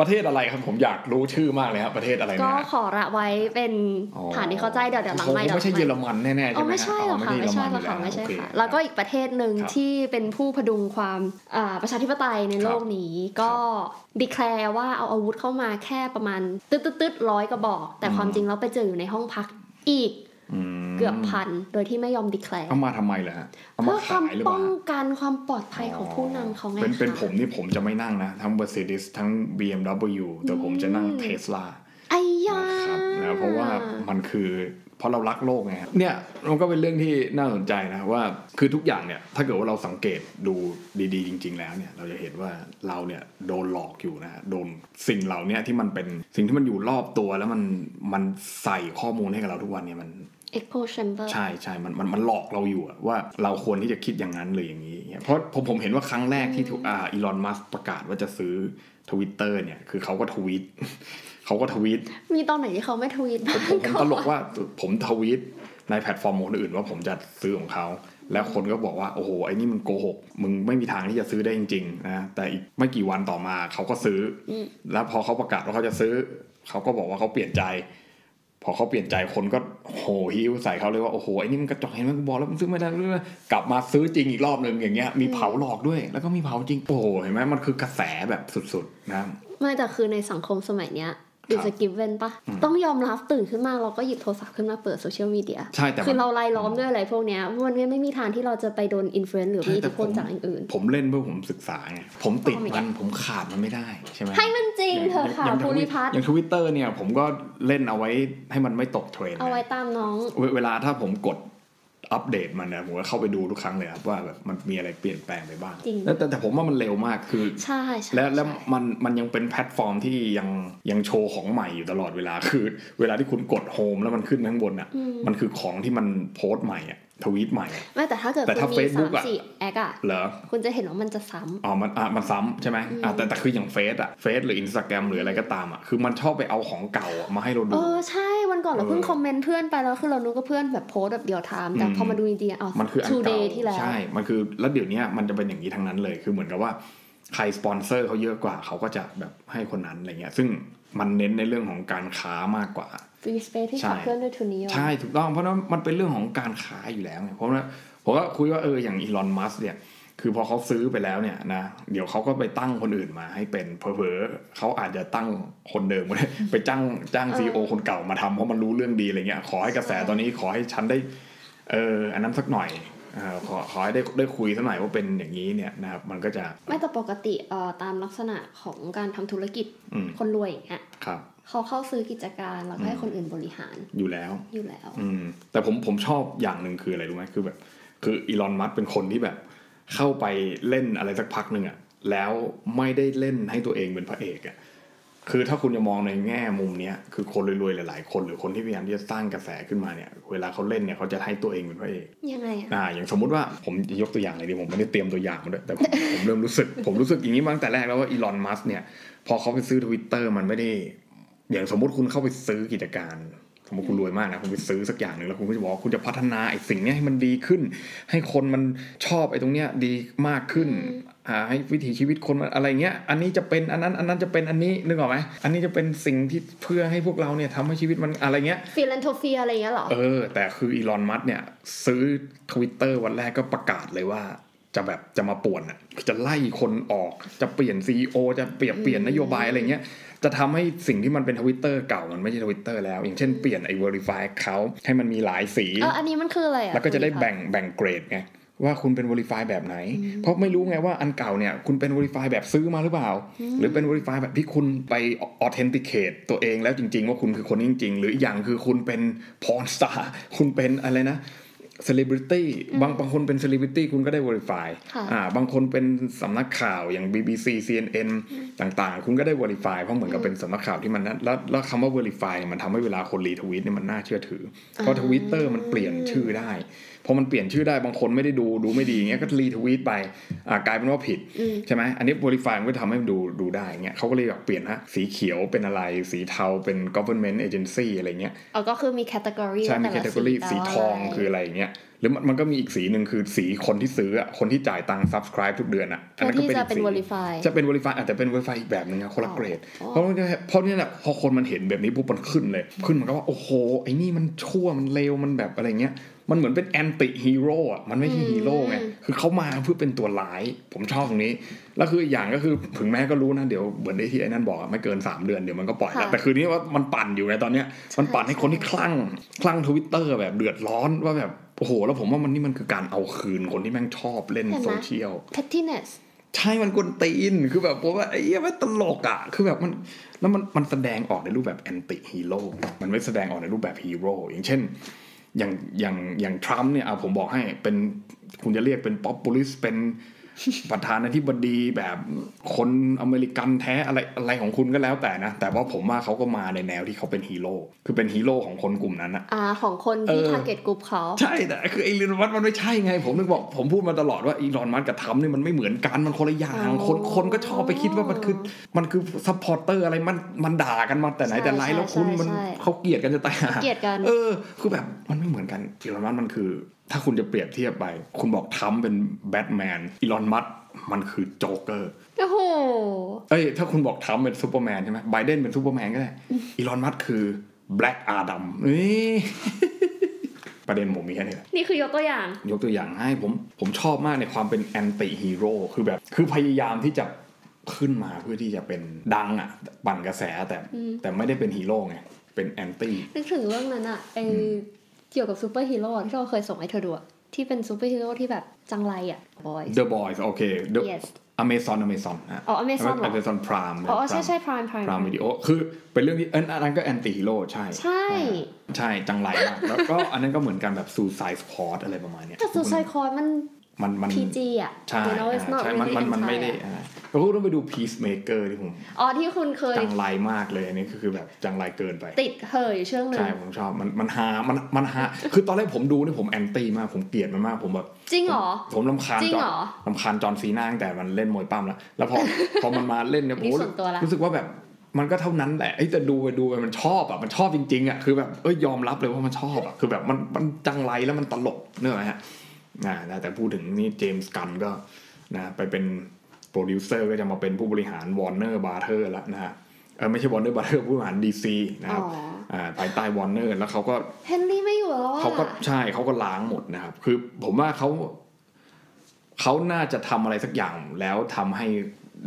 ประเทศอะไรครับผมอยากรู้ชื่อมากเลยครับประเทศอะไรก็นะฮะขอระไว้เป็นอ๋อฐานที่เข้าใจเดี๋ยวเดี๋ยวหลังคงไม่ไม่ใช่เยอรมันแน่ๆอ๋ใช่อไหมไม่ใช่หรอกค่ะฮไม่ใช่หรอกเยค่ะนนไม่ใช่โอเค่ะแล้วก็อีกประเทศหนึ่งครับที่เป็นผู้พดุงความอ่าประชาธิปไตยในโลกนี้ก็ดีแคลร์ว่าเอาอาวุธเข้ามาแค่ประมาณตึ๊ดตึ๊ดตึ๊ดร้อยกระบอก แต่ความจริงแล้วไปเจออยู่ในห้องพักอีกม เกือบพันโดยที่ไม่ยอมดีแคลร์เอามาทำไมเหรอฮะเอามาเพื่อความขายหรือเปป้ล่าองฮะกันความปลอดภัยของผู้นำเขาไงเป็นเป็นคะผมนี่ผมจะไม่นั่งนะ ทั้ง Mercedes ทั้ง BMW แต่ผมจะนั่ง Tesla ไอ้ยานะครับนะเพราะว่ามันคือ เพราะเรารักโลกไงฮะเนี่ยมันก็เป็นเรื่องที่น่าสนใจนะว่าคือทุกอย่างเนี่ยถ้าเกิดว่าเราสังเกตดูดีๆ จริง ๆ แล้วเนี่ยเราจะเห็นว่าเราเนี่ยโดนหลอกอยู่นะโดนสิ่งเหล่านี้ที่มันเป็นสิ่งที่มันอยู่รอบตัวแล้วมันมันใส่ข้อมูลให้กับเราทุกวันเนี่ยมันเอ็กโพแชมเบอร์ใช่ใช่มันมันมันหลอกเราอยู่อะว่าเราควรที่จะคิดอย่างนั้นหรืออย่างนี้ เพราะผมผมเห็นว่าครั้งแรกที่ถูกอ่าอีลอนมัสประกาศว่าจะซื้อทวิตเตอร์เนี่ยคือเขาก็ทวีต เขาก็ทวีตมีตอนไหนที่เขาไม่ทวีตผบ้ามงผมผมตลกว่าผมทวีตในแพลตฟอร์มคนอื่นว่าผมจะซื้อของเขา แล้วคนก็บอกว่าโอ้โหไอ้นี่มันโกหกมึงไม่มีทางที่จะซื้อได้จริงๆนะแต่อีกไม่กี่วันต่อมาเขาก็ซื้ออแล้วพอเขาประกาศว่าเขาจะซื้อ เขาก็บอกว่าเขาเปลี่ยนใจ พอเขาเปลี่ยนใจคนก็โหฮิวใส่เขาเลยว่าโอ้โหไอ้นี่มันกระจอกเห็นไหมกูบอกแล้วมันซื้อไม่ได้เรื่อยๆกลับมาซื้อจริงอีกรอบหนึ่งอย่างเงี้ยมีเผาหลอกด้วย แล้วก็มีเผาจริงโอ้โหเห็นไหมมันคือกระแสแบบสุดๆนะไม่แต่คือในสังคมสมัยเนี้ย this is given ปะต้องยอมรับตื่นขึ้นมาเราก็หยิบโทรศัพท์ขึ้นมาเปิดโซเชียลมีเดียใช่แต่มันคือเราไล่ล้อมด้วยอะไรพวกเนี้ยมันไม่มีทางที่เราจะไปโดน influence หรือมีอิทธิพลจากอย่างอื่น ผมเล่นเพื่อผมศึกษาไงผมติดเอาอีกมัแล้นวผมขาดมันไม่ได้ใช่ไหมให้มันจริงเถอะค่ะอย่างภูริพัฒน์อย่างทวิตเตอร์เนี่ยผมก็เล่นเอาไว้ให้มันไม่ตกเทรนด์เอาไว้ตามน้อง เวเวลาถ้าผมกด อัปเดตมันเนี่ยผมก็เข้าไปดูทุกครั้งเลยครับว่าแบบมันมีอะไรเปลี่ยนแปลงไปบ้างจริงแล้วแต่แต่ผมว่ามันเร็วมากคือใช่ใช่และแล้วใช่มันมันยังเป็นแพลตฟอร์มที่ยังยังโชว์ของใหม่อยู่ตลอดเวลาคือ เวลาที่คุณกด home แล้วมันขึ้นข้างบนอะอืมมันคือของที่มันโพสต์ใหม่อะ ทวีตใหม่อะไม่แต่ถ้าเกิดแต่ถ้าคุณมี Facebook สามอะสี่ acc อะเหรอคุณจะเห็นว่ามันจะซ้ำอ๋อมันอะมันซ้ำใช่ไหมอะแต่แต่คืออย่างเฟซอะเฟซหรืออินสตาแกรมหรืออะไรก็ตามอะคือมันชอบไปเอาของเก่าอะมาให้เราเอดูอใช่วันก่อนเราเออเพิ่ง comment เพื่อนไปแล้วคือเรานึกว่าเพื่อนแบบโพสต์แบบเดียว time แต่อืมพอมาดูจริงๆอ๋อมันคืออัน two เก่า day ที่แล้วใช่มันคือแล้วเดี๋ยวนี้มันจะเป็นอย่างนี้ทั้งนั้นเลยคือเหมือนกับว่าใครสปอนเซอร์เขาเยอะกว่าเขาก็จะแบบให้คนนั้นอะไรเงี้ยซึ่งมันเน้นในเรื่องของการค้ามากกว่า ฟรีสเปซที่ใช่ขับเคลื่อนด้วยทุนนิยมใช่ถูกต้องเพราะว่ามันเป็นเรื่องของการค้าอยู่แล้วไงเพราะว่าผมก็คุยว่าเอออย่างอีลอนมัสเนี่ยคือพอเขาซื้อไปแล้วเนี่ยนะเดี๋ยวเขาก็ไปตั้งคนอื่นมาให้เป็นเพอเพอๆเขาอาจจะตั้งคนเดิมก็ได้ไปจ้างจ้างซีอคนเก่ามาทำเพราะมันรู้เรื่องดีอะไรเงี้ยขอให้กระแสตอนนี้ขอให้ฉันได้เอออันนั้นสักหน่อยเออขอขอให้ได้ได้คุยสักหน่อยว่าเป็นอย่างนี้เนี่ยนะครับมันก็จะไม่แต่ปกติเอ่อตามลักษณะของการทำธุรกิจอืมคนรวยอย่างเงี้ยครับ เขาเข้าซื้อกิจการแล้วก็ให้คนอื่นบริหารอยู่แล้วอยู่แล้ว อืม แต่ผมผมชอบอย่างหนึ่งคืออะไรรู้ไหมคือแบบ คืออีลอนมัสเป็นคนที่แบบ เข้าไปเล่นอะไรสักพักหนึ่งอะแล้วไม่ได้เล่นให้ตัวเองเป็นพระเอกอะคือถ้าคุณจะมองในแง่มุมเนี้ยคือคนรวยๆหลาย ๆ คนหรือคนที่พยายามที่จะสร้างกระแสขึ้นมาเนี่ย เวลาเขาเล่นเนี่ยเขาจะให้ตัวเองเป็นพระเอกยังไงอะอ่าอย่างสมมุติว่าผมจะยกตัวอย่างเลยดิผมไม่ได้เตรียมตัวอย่างมาด้วยแต่ผมผมเริ่มรู้สึก ผมรู้สึกอย่างนี้มาตั้งแต่แรกแล้วว่าอีลอนมัสเนี่ยพอเขาไปซื้อทวิตเตอร์มันไม่ได้ อย่างสมมติคุณเข้าไปซื้อกิจการ สมมติคุณรวยมากนะคุณไปซื้อสักอย่างหนึ่งแล้วคุณก็จะบอกว่าคุณจะพัฒนาไอ้สิ่งเนี้ยให้มันดีขึ้น ให้คนมันชอบไอ้ตรงเนี้ยดีมากขึ้นอ่าให้วิถีชีวิตคนมันอะไรเงี้ย อันนี้จะเป็นอันนั้นอันนั้นจะเป็นอันนี้นึกออกไหมอันนี้จะเป็นสิ่งที่เพื่อให้พวกเราเนี่ยทำให้ชีวิตมันอะไรเงี้ยphilanthropia อะไรอย่างเงี้ยเหรอเออแต่คืออีลอนมัสก์เนี่ยซื้อทวิตเตอร์วันแรกก็ประกาศเลยว่าจะแบบจะมาป่วนอะจะไล่คนออกจะเปลี่ยน CEO จะเปลี่ยนเปลี่ยนนโยบายอะไรเงี้ย จะทำให้สิ่งที่มันเป็นทวิตเตอร์เก่ามันไม่ใช่ทวิตเตอร์แล้ว อย่างเช่นเปลี่ยนไอ้ verify เขาให้มันมีหลายสีเอออันนี้มันคืออะไรอะแล้วก็จะได้แบ่งแบ่งเกรดไงว่าคุณเป็น verify แบบไหน เพราะไม่รู้ไงว่าอันเก่าเนี่ยคุณเป็น verify แบบซื้อมาหรือเปล่า หรือเป็น verify แบบที่คุณไป authenticate ตัวเองแล้วจริง ๆ ว่าคุณคือคนนี้จริง ๆ หรืออีกอย่างคือคุณเป็น porn star คุณเป็นอะไรนะ celebrity บางบางคนเป็น celebrity คุณก็ได้ verify ค่ะอ่าบางคนเป็นสำนักข่าวอย่าง BBC CNN ต่างๆ คุณก็ได้ verify เพราะเหมือนกับเป็นสำนักข่าวที่มันนั้นแล้วแล้วคำว่า verify เนี่ยมันทำให้เวลาคนรีทวีตเนี่ยมันน่าเชื่อถือ เพราะทวิตเตอร์มันเปลี่ยนชื่อได้ พอมันเปลี่ยนชื่อได้บางคนไม่ได้ดูดูไม่ดีเงี้ยก็รีทวีตไปอ่ากลายเป็นว่าผิดอืมใช่ไหมอันนี้ verify มันก็ทำให้มันดูดูได้เงี้ยเขาก็เลยอยากเปลี่ยนฮะสีเขียวเป็นอะไร สีเทาเป็น government agency อะไรเงี้ยอ๋อก็คือมีแคตตากรีใช่มีแคตตากรีสีทองคืออะไรอย่างเงี้ยหรือมันมันก็มีอีกสีหนึ่งคือสีคนที่ซื้ออะคนที่จ่ายตังค์ subscribe ทุกเดือนอะอัเพื่อนั้นก็ที่เป็นจะอีกเป็นสี verify จะเป็น verify อาจจะเป็น verify อีกแบบหนึ่งอะคนละเกรดอ๋อเพราะมันก็เพราะเนี่ยแหละพอคนมันเห็นแบบนี้ปุ๊บมันขึ้นเลย ขึ้นมันก็ว่า โอ้โห ไอ้นี่มันชั่วมันเลวมันแบบอะไรเงี้ย มันเหมือนเป็น anti-hero อะมันไม่ใช่ฮีโร่ไงคือเขามาเพื่อเป็นตัวร้าย ผมชอบตรงนี้ แล้วคืออีกอย่างก็คือถึงแม้ก็รู้นะเดี๋ยวเหมือนที่ไอ้นั่นบอกอะไม่เกิน 3 เดือนเดี๋ยวมันก็ปล่อยแล้วค่ะแต่คือนี้ว่ามันปั่นอยู่ในตอนเนี้ยมันปั่นให้คนที่คลั่งคลั่งทวิตเตอร์แบบเดือดร้อนว่าแบบโอ้โห แล้วผมว่ามันนี่มันคือการเอาคืนคนที่แม่งชอบเล่นเห็นไหมโซเชียล pettiness ใช่มันกวนตีน คือแบบผมว่าไอ้เหี้ยมันตลกอะ คือแบบมัน แล้วมันมันแสดงออกในรูปแบบ anti-hero มันไม่แสดงออกในรูปแบบฮีโร่ อย่างเช่น อย่างอย่างอย่างทรัมป์เนี่ยเอาผมบอกให้เป็นคุณจะเรียกเป็น populist เป็น ประธานาธิบดีแบบคนอเมริกันแท้อะไรอะไรของคุณก็แล้วแต่นะ แต่ว่าผมว่าเขาก็มาในแนวที่เขาเป็นฮีโร่คือเป็นฮีโร่ของคนกลุ่มนั้นอะอ่าของคนที่เออ target group เขา ใช่แต่คือไอ้อีลอนมัสก์มันไม่ใช่ไง ผมนึกบอกผมพูดมาตลอดว่าอีลอนมัสก์กับทรัมป์เนี่ยมันไม่เหมือนกันมันคนละอย่างอ๋อคนคนก็ชอบไปคิดว่ามันคือมันคือ supporter อะไรมันมันด่ากันมาแต่ไหนแต่ไรใช่แล้วคุณใช่มันใช่เขาเกลียดกันจะตายหาเกลียดกันเออ คือแบบมันไม่เหมือนกันอีลอนมัสก์มันคือถ้าคุณจะเปรียบเทียบไป คุณบอกทรัมป์เป็นแบทแมนอีลอนมัสก์มันคือโจ๊กเกอร์โอ้โหเอ้ยถ้าคุณบอกทรัมป์เป็นซูเปอร์แมนใช่ไหมไบเดนเป็นซูเปอร์แมนก็ได้อีลอนมัสก์คือ Black Adam นี่ประเด็นผมมีแค่นี้แหละนี่คือยกตัวอย่าง ยกตัวอย่างให้ผมผมชอบมากในความเป็น anti-hero คือแบบ คือพยายามที่จะขึ้นมาเพื่อที่จะเป็นดังอะ ปั่นกระแสแต่แต่ไม่ได้เป็นฮีโร่ไงเป็น antiนึกถึงเรื่องนั้นอะไอ เกี่ยวกับซูเปอร์ฮีโร่ที่เราเคยส่งให้เธอดูอะที่เป็นซูเปอร์ฮีโร่ที่แบบจังไรอะ boys The Boys โอเค The yes Amazon Amazon อะอ๋อ Amazon เหรอ Amazon Prime อ๋อ ใช่ใช่ prime prime พรามวิดีโอคือเป็นเรื่องที่เอนอันนั้นก็ anti-hero ใช่ ใช่ ใช่จังไรมาก แล้วก็อันนั้นก็เหมือนกันแบบ Suicide Squad อะไรประมาณเนี้ยแต่ Suicide Squad มันมันมัน PG อะใช่ you know it's อ่า not ใช่มัน really มันมัน hentai ไม่ได้อะอ่า แล้วก็ต้องไปดู Peacemaker ที่ผมอ๋อที่คุณเคยจังไรมากเลยอันนี้คือแบบจังไรเกินไป ติดเหยช่วงหนึ่งใช่ผมชอบมันมันฮามันมันฮาคือตอนแรกผมดูนี่ผมแอนตี้มากผมเกลียดมันมากผมแบบจริงเหรอผมลำคาญจริงจอเหรอลำคาญจอห์นซีน่าตั้งแต่มันเล่นมวยปั้มแล้ว แล้วพอพอมันมาเล่นเนี่ยอันผมนี้ส่วนตัวละรู้สึกว่าแบบมันก็เท่านั้นแหละไอ้แต่ดูไปดูไปมันชอบอะมันชอบจริงๆอะคือแบบเอ้ยยอมรับเลยว่ามันชอบอะคือแบบมันมันจังไรแล้วมันตลกเนอะไหมฮะอ่าแต่พูดถึงนี่เจมส์กันน์ก็นะไปเป็น โปรดิวเซอร์ก็จะมาเป็นผู้บริหาร Warner Brothers แล้วนะฮะเออไม่ใช่ Warner Brothers ผู้บริหาร DC นะครับอ๋ออ่าภายใต้วอร์เนอร์แล้วเขาก็เฮนรี่ไม่อยู่แล้วอะเขาก็ใช่เขาก็ล้างหมดนะครับ คือผมว่าเขาเขาน่าจะทำอะไรสักอย่างแล้วทำให้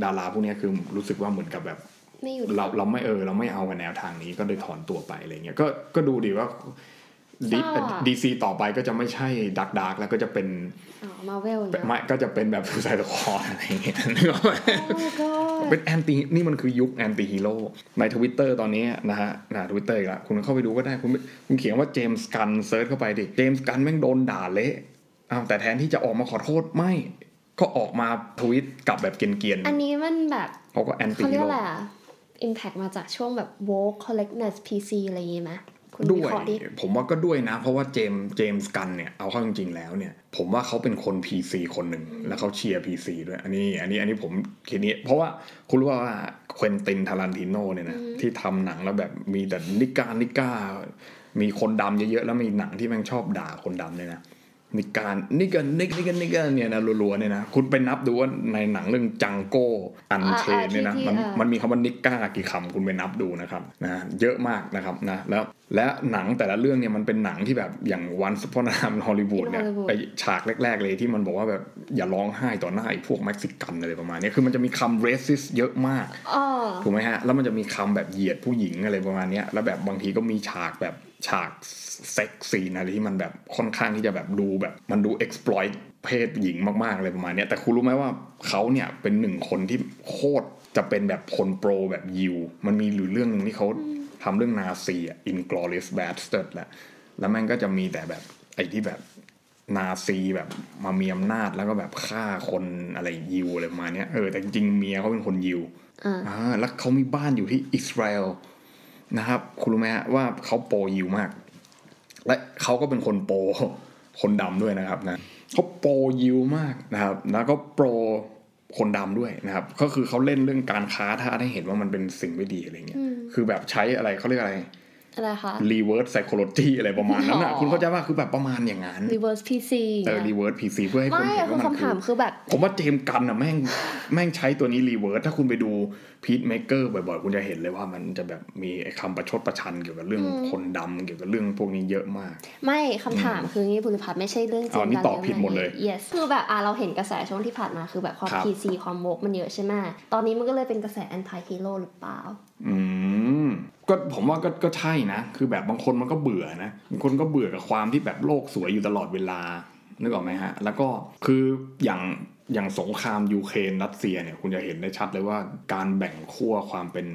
ดาราพวกเนี้ยคือรู้สึกว่าเหมือนกับแบบไม่อยู่เราเราไม่เออเราไม่เอากับแนวทางนี้ก็เลยถอนตัวไปอะไรเงี้ยก็ก็ดูดีว่า ดี DC ต่อไปก็จะไม่ใช่ dark dark แล้วก็จะเป็นอ๋อมาเวลเนี่ยไม่ก็จะเป็นแบบ Suicide Squad อะไรเงี้ยนึกออกไหม Oh my god เป็น anti นี่มันคือยุค anti-hero ในทวิตเตอร์ตอนนี้นะฮะนะทวิตเตอร์อีกละคุณเข้าไปดูก็ได้คุณคุณเขียนว่าเจมส์กันน์ search เข้าไปดิ เจมส์กันน์แม่งโดนด่าเละอ้าวแต่แทนที่จะออกมาขอโทษไม่ ก็ออกมาทวิตกลับแบบเกรียนอันนี้มันแบบๆเขาก็เขาเรียกโร่อะไรอะ impact มาจากช่วงแบบ woke correctness PC อะไรอย่างงี้ไหม คุณวิเคราะห์ด้วยดิผมว่าก็ด้วยนะ เพราะว่าเจมส์เจมส์กันน์เนี่ยเอาเข้าจริงๆแล้วเนี่ย ผมว่าเขาเป็นคน PC คนหนึ่งแล้วเขาเชียร์ PC ด้วย อันนี้อันนี้อันนี้ผมคิดนี้ เพราะว่าคุณรู้ว่าเควนตินทารันติโนเนี่ยนะที่ทำหนังแล้วแบบมีแต่ nigga nigga มีคนดำเยอะๆ แล้วมีหนังที่แม่งชอบด่าคนดำเนี่ยนะ nigga nigga นิก nigga nigga เนี่ยนะรัวๆเนี่ยนะคุณไปนับดูว่าในหนังเรื่องจังโก้Unchained เนี่ยนะมันมันมีคำว่า nigga กี่คำคุณไปนับดูนะครับนะเยอะมากนะครับนะแล้วและหนังแต่ละเรื่องเนี่ยมันเป็นหนังที่แบบอย่าง Once Upon a Time ฮอลลีวูดเนี่ยไอฉากแรก ๆ เลยที่มันบอกว่าแบบอย่าร้องไห้ต่อหน้าไอ้พวกเม็กซิกันอะไรประมาณเนี้ยคือมันจะมีคำ racist เยอะมากอ๋อถูกไหมฮะแล้วมันจะมีคำแบบเหยียดผู้หญิงอะไรประมาณเนี้ยแล้วแบบบางทีก็มีฉากแบบฉาก sex scene อะไรที่มันแบบค่อนข้างที่จะแบบดูแบบมันดู exploit เพศหญิงมากๆอะไรประมาณเนี้ยแต่คุณรู้ไหมว่าเขาเนี่ยเป็นหนึ่งคนที่โคตรจะเป็นแบบคนโปรแบบยิว มันมีอยู่เรื่องหนึ่งที่เขาทำเรื่องนาซีอะ Inglorious Bastard แหละแล้วแม่งก็จะมีแต่แบบไอ้ที่แบบนาซีแบบมามีอำนาจแล้วก็แบบฆ่าคนอะไรยิวอะไรประมาณเนี้ยเออแต่จริงๆเมียเขาเป็นคนยิวอ่าอ่าแล้วเขามีบ้านอยู่ที่อิสราเอล นะครับ คุณรู้ไหมฮะว่าเขาโปรยิวมาก และเขาก็เป็นคนโปรคนดำด้วยนะครับนะเขาโปรยิวมากนะครับ แล้วก็โปรคนดำด้วยนะครับ ก็คือเขาเล่นเรื่องการค้าถ้าให้เห็นว่ามันเป็นสิ่งไม่ดีอะไรเงี้ยคือแบบใช้อะไรเขาเรียกอะไร อะไรคะ reverse psychology อะไรประมาณนั้นอะอ๋อคุณเข้าใจว่าคือแบบประมาณอย่างนั้น reverse PC เออ reverse PC เพื่อให้คนไม่เห็นคือว่ามันคำคืถามอคือแบบผมว่าเจมส์กันอะแม่งแม่งใช้ตัวนี้รีเวิร์สถ้าคุณไปดูพีทเมเกอร์บ่อยๆ คุณจะเห็นเลยว่ามันจะแบบมีไอ้คำประชดประชันเกี่ยวกับเรื่องคนดำเกี่ยวกับเรื่องพวกนี้เยอะมาก ไม่คำถามคืองี้บุริพัฒน์ไม่ใช่เรื่องจริอ๋งอนี่ตอบผิดหมดเลย yes คือแบบอะเราเห็นกระแสช่วงที่ผ่านมาคือแบบความครับ PC ความโมกมันเยอะใช่ไหมตอนนี้มันก็เลยเป็นกระแส anti hero หรือเปล่าอืมก็ผมว่าก็ก็ใช่นะ คือแบบบางคนมันก็เบื่อนะบางคนก็เบื่อกับความที่แบบโลกสวยอยู่ตลอดเวลานึกออกไหมฮะ แล้วก็คืออย่าง อย่างสงครามยูเครนรัสเซียเนี่ยคุณจะเห็นได้ชัดเลยว่าการแบ่งขั้วความเป็น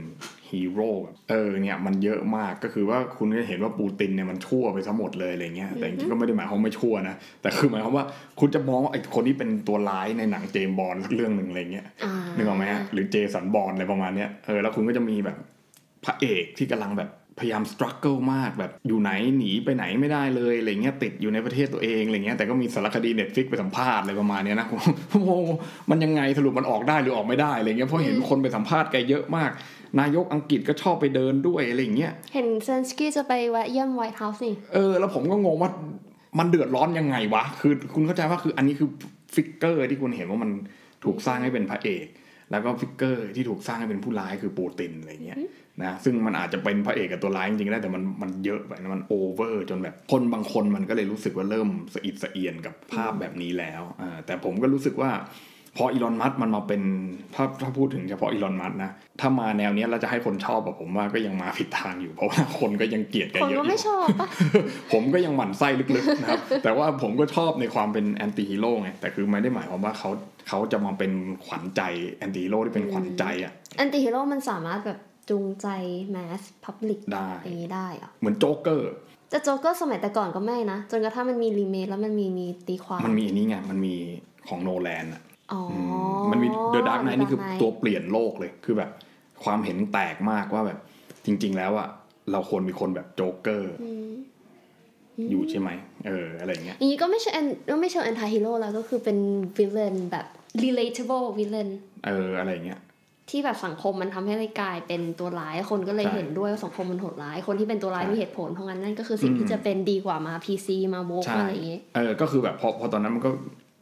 ฮีโร่แบบเออเนี่ยมันเยอะมากก็คือว่าคุณจะเห็นว่าปูตินเนี่ยมันชั่วไปทั้งหมดเลยอะไรเงี้ยแต่จริงๆก็ไม่ได้หมายความว่าไม่ชั่วนะแต่คือหมายความว่าคุณจะมองว่าไอ้คนที่เป็นตัวร้ายในหนังเจมส์บอนด์เรื่องหนึ่งอะไรเงี้ยอ่านึกออกไหมฮะหรือเจสันบอร์นอะไรประมาณเนี้ยเออแล้วคุณก็จะมีแบบพระเอกที่กำลังแบบ พยายามส t รั g เกิลมากแบบอยู่ไหนหนีไปไหนไม่ได้เลยอะไรเงี้ยติดอยู่ในประเทศตัวเองอะไรเงี้ยแต่ก็มีสารคดี Netflix ไปสัมภาษณ์อะไรประมาณเนี้ยนะโอ้โหมันยังไงสรุปมันออกได้หรือออกไม่ได้อะไรเงี้ยเพราะเห็นคนไปสัมภาษณ์แกเยอะมาก นายกอังกฤษก็ชอบไปเดินด้วยอะไรเงี้ยเห็นเซเลนสกี้จะไปแวะเยี่ยม White House นี่เออแล้วผมก็งงว่ามันเดือดร้อนยังไงวะคือคุณเข้าใจว่าคืออันนี้คือ figure ที่คุณเห็นว่ามันถูกสร้างให้เป็นพระเอก แล้วก็ figure ที่ถูกสร้างให้เป็นผู้ร้ายคือปูตินอะไรเงี้ย นะซึ่งมันอาจจะเป็นพระเอกกับตัวร้ายจริงๆได้แต่มันมันเยอะไปนะมัน over จนแบบคนบางคนมันก็เลยรู้สึกว่าเริ่มสะอิดสะเอียนกับภาพแบบนี้แล้วอ่าแต่ผมก็รู้สึกว่าพออีลอนมัสก์มันมาเป็นถ้าถ้าพูดถึงเฉพาะอีลอนมัสก์นะถ้ามาแนวเนี้ยเราจะให้คนชอบแบบผมว่าก็ยังมาผิดทางอยู่เพราะว่าคนก็ยังเกลียดกันคนเยอะก็อยู่ไม่ชอบปะผมก็ยังหมั่นไส้ลึกๆนะครับ แต่ว่าผมก็ชอบในความเป็น anti-hero ไงแต่คือไม่ได้หมายความว่าเขาเขาจะมาเป็นขวัญใจ anti-hero ที่เป็นขวัญใจอะ anti-hero มันสามารถแบบ จูงใจ mass public ได้อย่างนี้ได้เหรอเหมือนโจ๊กเกอร์แต่โจ๊กเกอร์สมัยแต่ก่อนก็ไม่นะ จนกระทั่งมันมีรีเมคแล้วมันมีมีตีความ มันมีอันนี้ไง มันมีของโนแลนอะอ๋อมันมีเดอะดาร์กไน The นี่คือ Dark Knight ตัวเปลี่ยนโลกเลยคือแบบ ความเห็นแตกมากว่าแบบ จริง ๆ แล้วอะเราควรมีคนแบบโจ๊กเกอร์อืมอยู่ใช่ไหมเอออะไรอย่างเงี้ยอย่างนี้ก็ไม่ใช่แอนก็ไม่ใช่แอนตี้ฮีโร่แล้วก็คือเป็นวิลเลนแบบ relatable วิลเลนเอออะไรอย่างเงี้ย ที่แบบสังคมมันทำให้เลยกลายเป็นตัวร้ายคนก็เลยใช่เห็นด้วยว่าสังคมมันโหดร้าย คนที่เป็นตัวร้ายใช่มีเหตุผลเพราะงั้นนั่นก็คือสิ่งอืมที่จะเป็นดีกว่ามา PC มา woke ใช่มาอะไรอย่างงี้เออก็คือแบบพอพอตอนนั้นมันก็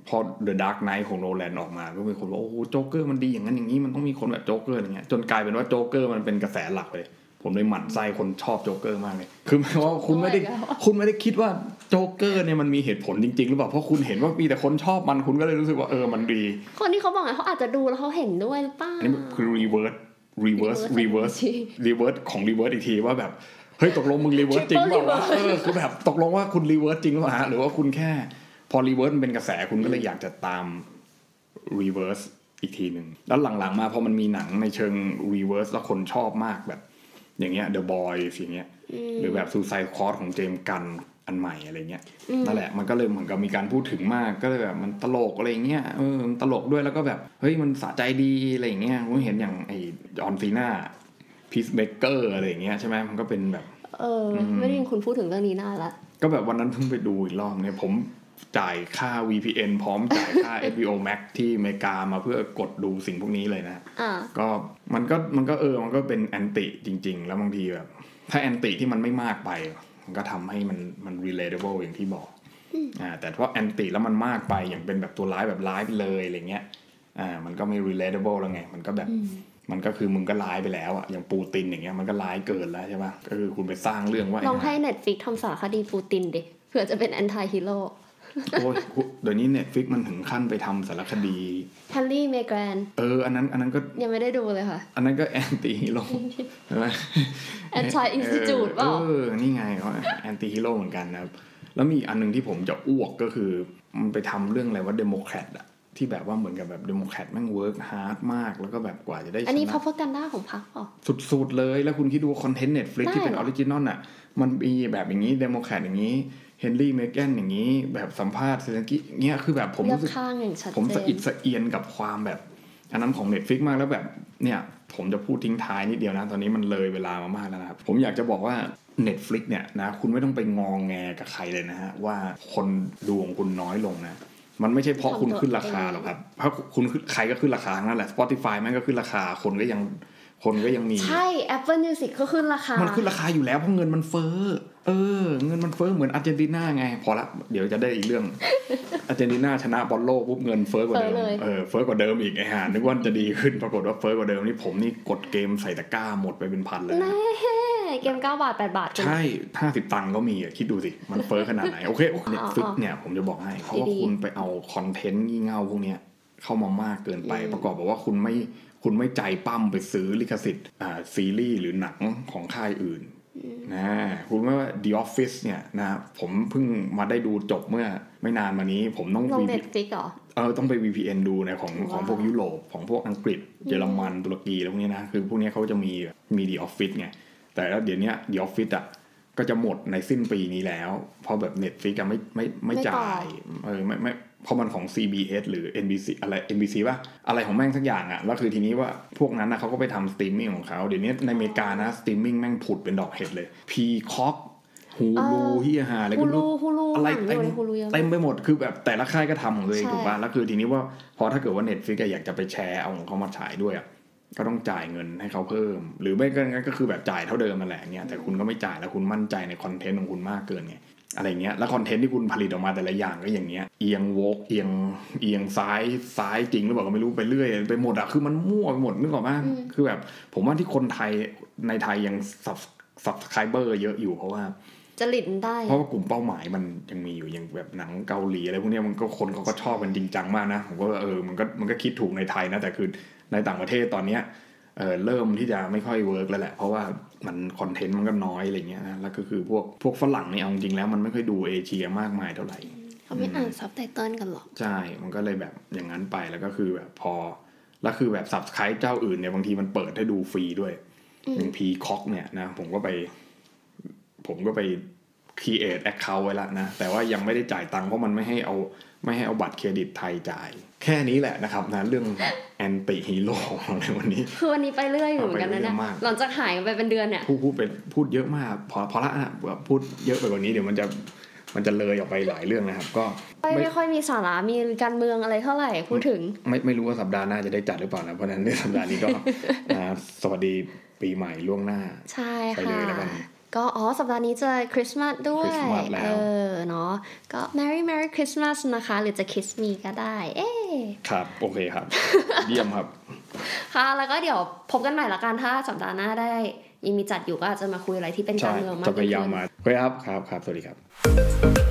พอ The Dark Knight ของโนแลนออกมา ก็มีคนบอกโอ้โหโจ๊กเกอร์มันดีอย่างนั้นอย่างนี้มันต้องมีคนแบบโจ๊กเกอร์อย่างเงี้ยจนกลายเป็นว่าโจ๊กเกอร์มันเป็นกระแสหลักเลย ผมเลยหมั่นไส้คนชอบโจ๊กเกอร์มากเลย คือหมายความว่าคุณไม่ได้โอ้ยแล้วคุณไม่ได้คิดว่าโจ๊กเกอร์เนี่ยมันมีเหตุผลจริงๆหรือเปล่า เพราะคุณเห็นว่ามีแต่คนชอบมันคุณก็เลยรู้สึกว่าเออมันดี คนที่เขาบอกไงเขาอาจจะดูแล้วเขาเห็นด้วยหรือเปล่าอันนี้คือ reverse reverse Reverse reverse อีกที reverse ของ reverse อีกทีว่าแบบเฮ้ยตกลงมึง reverse จริงหรือเปล่าวะ Triple เออคือแบบตกลงว่าคุณ reverse จริงหรือเปล่าฮะหรือว่าคุณแค่ พอ reverse มันเป็นกระแสคุณก็เลยอยากจะตาม reverse อีกทีหนึ่งแล้วหลังๆมาพอมันมีหนังในเชิง reverse แล้วคนชอบมากแบบ อย่างเงี้ย The Boys อย่างเงี้ยหรือแบบ Suicide Squad ของเจมส์กันอันใหม่อะไรเงี้ยนั่นแหละมันก็เลยเหมือนกับมีการพูดถึงมากก็เลยแบบมันตลกอะไรเงี้ยเออมันตลกด้วยแล้วก็แบบเฮ้ยมันสะใจดีอะไรเงี้ยผมเห็นอย่างไอ้จอห์นซีนา Peacemaker อะไรเงี้ยใช่ไหมมันก็เป็นแบบเอออ ไม่ได้ยินคุณพูดถึงเรื่องนี้นานละก็แบบวันนั้นเพิ่งไปดูอีกรอบเนี่ยผม จ่ายค่า VPN พร้อมจ่ายค่า HBO Max ที่อเมริกามาเพื่อกดดูสิ่งพวกนี้เลยนะอ่าก็มันก็มันก็เออมันก็เป็น anti จริง ๆ แล้วบางทีแบบ ถ้า anti ที่มันไม่มากไป มันก็ทำให้มันมัน relatable อย่างที่บอกอ่าแต่ถ้า anti แล้วมันมากไปอย่างเป็นแบบตัวร้ายแบบร้ายไปเลยอะไรเงี้ยอ่ามันก็ไม่ relatable แล้วไง มันก็แบบมันก็คือมึงก็ร้ายไปแล้วอะอย่างปูตินอย่างเงี้ยมันก็ร้ายเกินแล้วใช่ปะก็คือคุณไปสร้างเรื่องว่าลองให้ Netflix ทำสารคดีปูตินดิเผื่อจะเป็น anti-hero โอ้ยเดี๋ยวนี้ Netflix มันถึงขั้นไปทำสารคดีแฮร์รี่เมแกนเออ อันนั้น อันนั้นก็ยังไม่ได้ดูเลยค่ะ อันนั้นก็แอนตี้ฮีโร่ใช่ไหม Anti Institute เปล่าเออ นี่ไงเขาแอนตี้ฮีโร่เหมือนกันนะครับ แล้วมีอีกอันหนึ่งที่ผมจะอ้วกก็คือ มันไปทำเรื่องอะไรว่าเดโมแครตอะที่แบบว่าเหมือนกับแบบเดโมแครตแม่งเวิร์กฮาร์ดมากแล้วก็แบบกว่าจะได้ชอันนี้นะพัฟเฟอร์กันด้าของพรรคเปล่าสุดๆเลย แล้วคุณคิดดูคอนเทนต์เน็ตฟลิกได้ที่เป็นเหรอออริจินอลอะมันมีแบบอย่างนี้เดโมแครตอย่างนี้ เฮนรี่เมแกนอย่างนี้แบบสัมภาษณ์เซเลนกี้เงี้ยคือแบบผมเลือกรู้สึกข้างอย่างชัดผมเจสะอินดสะเอียนกับความแบบ อันนั้นของ Netflix มากแล้วแบบเนี่ยผมจะพูดทิ้งท้ายนิดเดียวนะ ตอนนี้มันเลยเวลามามากแล้วนะครับ ผมอยากจะบอกว่า Netflix เนี่ยนะคุณไม่ต้องไปงองแงกับใครเลยนะฮะ ว่าคนดูของคุณน้อยลงนะ มันไม่ใช่เพราะคุณขึ้นราคาหรอกครับเพราะคุณขึ้นใครก็ขึ้นราคาทั้งนั่นแหละ Spotify แม่งก็ขึ้นราคาคนก็ยังคนก็ยังมี ใช่ Apple Music ก็ขึ้นราคา มันขึ้นราคาอยู่แล้วเพราะเงินมันเฟ้อ เออ เงินมันเฟ้อเหมือนอาร์เจนตินาไง พอละ เดี๋ยวจะได้อีกเรื่อง อาร์เจนตินาชนะบอลโลกปุ๊บเงินเฟ้อกว่าเดิมเฟ้อเลยเออ เฟ้อกว่าเดิมอีกไอ้ห่านึกว่าจะดีขึ้นปรากฏว่าเฟ้อกว่าเดิมนี่ผมนี่กดเกมใส่ตะกร้าหมดไปเป็นพันเลยนะแน่เกม 9 บาท 8 บาท ใช่ห้าสิบตังค์ก็มีอะคิดดูสิ มันเฟ้อขนาดไหน โอเค Netflix อ๋อเนี่ยผมจะบอกให้ เพราะว่าดีๆคุณไปเอา content งี่เง่าพวกเนี้ยเข้ามามากเกินไปอืมประกอบกับว่าคุณไม่คุณไม่ใจป้ำไปซื้อลิขสิทธิ์อ่าซีรีส์หรือหนังของค่ายอื่น นะคุณว่า The Office เนี่ยนะผมเพิ่งมาได้ดูจบเมื่อไม่นานมานี้ ผมต้องลง VP Netflix เหรอเออต้องไป VPN ดูในของว้าวของพวกยุโรปของพวกอังกฤษเยอรมันตุรกีแล้วพวกนี้นะ คือพวกนี้เขาจะมีมี The Office ไงแต่แล้วเดี๋ยวเนี้ย The Office อะ ก็จะหมดในสิ้นปีนี้แล้ว เพราะแบบ Netflix อะไม่ไม่ไม่ไม่ต่อจ่ายเออไม่ไม่เพราะมันของ CBS หรือ NBC อะไร NBC ป่ะ อะไรของแม่งสักอย่างอะ แล้วคือทีนี้ว่าพวกนั้นนะเขาก็ไปทำสตรีมมิ่งของเขา เดี๋ยวนี้ในอเมริกานะสตรีมมิ่งแม่งผุดเป็นดอกเห็ดเลย Peacock Hulu เฮียหาอะไรฮูก็ไม่ลูรู้ Hulu อะไรหนังอเต็มยู่ใน Hulu เยอะเต็มไปหมดคือแบบแต่ละค่ายก็ทำของตัวเองใช่ถูกป่ะแล้วคือทีนี้ว่าพอถ้าเกิดว่า Netflix อะอยากจะไปแชร์เอาของเขามาฉายด้วยอะ ก็ต้องจ่ายเงินให้เขาเพิ่ม หรือไม่ก็งั้นก็คือแบบจ่ายเท่าเดิมนั่นแหละเนี่ยแต่คุณก็ไม่จ่ายแล้วคุณมั่นใจใน content ของคุณมากเกินไงอะไรเงี้ยแล้ว content ที่คุณผลิตออกมาแต่ละอย่างก็อย่างเงี้ยเอียง woke เอียงเอียงซ้ายซ้ายจริงหรือเปล่าก็ไม่รู้ไปเรื่อยไปหมดอะคือมันมั่วไปหมดนึกออกไหมคือแบบ ผมว่าที่คนไทยในไทยยัง sub subscriber เยอะอยู่เพราะว่าจริตมันได้ เพราะว่ากลุ่มเป้าหมายมันยังมีอยู่อย่างแบบหนังเกาหลีอะไรพวกเนี้ยมันก็คนเขาก็ชอบกันจริงจังมากนะผมก็ว่าเออมันก็มันก็คิดถูกในไทยนะแต่คือ ในต่างประเทศตอนเนี้ยเออเริ่มที่จะไม่ค่อย work แล้วแหละ เพราะว่ามัน content มันก็น้อยอะไรเงี้ยนะแล้วก็คือพวกพวกฝรั่งเนี่ยเอาจริงแล้วมันไม่ค่อยดูเอเชียมากมายเท่าไหร่เขาไม่อ่านซับไตเติลกันหรอก ใช่ มันก็เลยแบบอย่างนั้นไปแล้วก็คือแบบพอ แล้วคือแบบ subscribe เจ้าอื่นเนี่ยบางทีมันเปิดให้ดูฟรีด้วยอย่าง Peacock เนี่ยนะผมก็ไป ผมก็ไป create account ไว้แล้วนะ แต่ว่ายังไม่ได้จ่ายตังค์เพราะมันไม่ให้เอาไม่ให้เอาบัตรเครดิตไทยจ่าย แค่นี้แหละนะครับนะเรื่อง anti-hero ของในวันนี้ คือวันนี้ไปเรื่อยอยู่เหมือนกันนะเนี่ยไปเรื่อยมากหลังจากหายไปเป็นเดือนเนี่ยพูดพูดไปพูดเยอะมาก พอพอละนะแบบพูดเยอะไปกว่านี้เดี๋ยวมันจะมันจะเลยออกไปหลายเรื่องนะครับ ก็ไม่ไม่ไม่ค่อยมีสาระมีการเมืองอะไรเท่าไหร่พูดถึง ไม่ไม่รู้ว่าสัปดาห์หน้าจะได้จัดหรือเปล่านะเพราะฉะนั้นในสัปดาห์นี้ก็อ่าสวัสดีปีใหม่ล่วงหน้าใช่ไปเลค่ะยแล้วกัน ก็อ๋อสัปดาห์นี้จะคริสต์มาสด้วยคริสต์มาสแล้วเออเนาะก็ Merry Merry Christmas นะคะ หรือจะ Kiss Me ก็ได้ เอ๊ครับ โอเคครับ เยี่ยมครับ ค่ะ แล้วก็เดี๋ยวพบกันใหม่ละกันถ้าสัปดาห์หน้าได้ยังมีจัดอยู่ก็อาจจะมาคุยอะไรที่เป็นกาใช่รเมืองมากจะพยายามขึ้นมาโอเคครับครับครับ สวัสดีครับ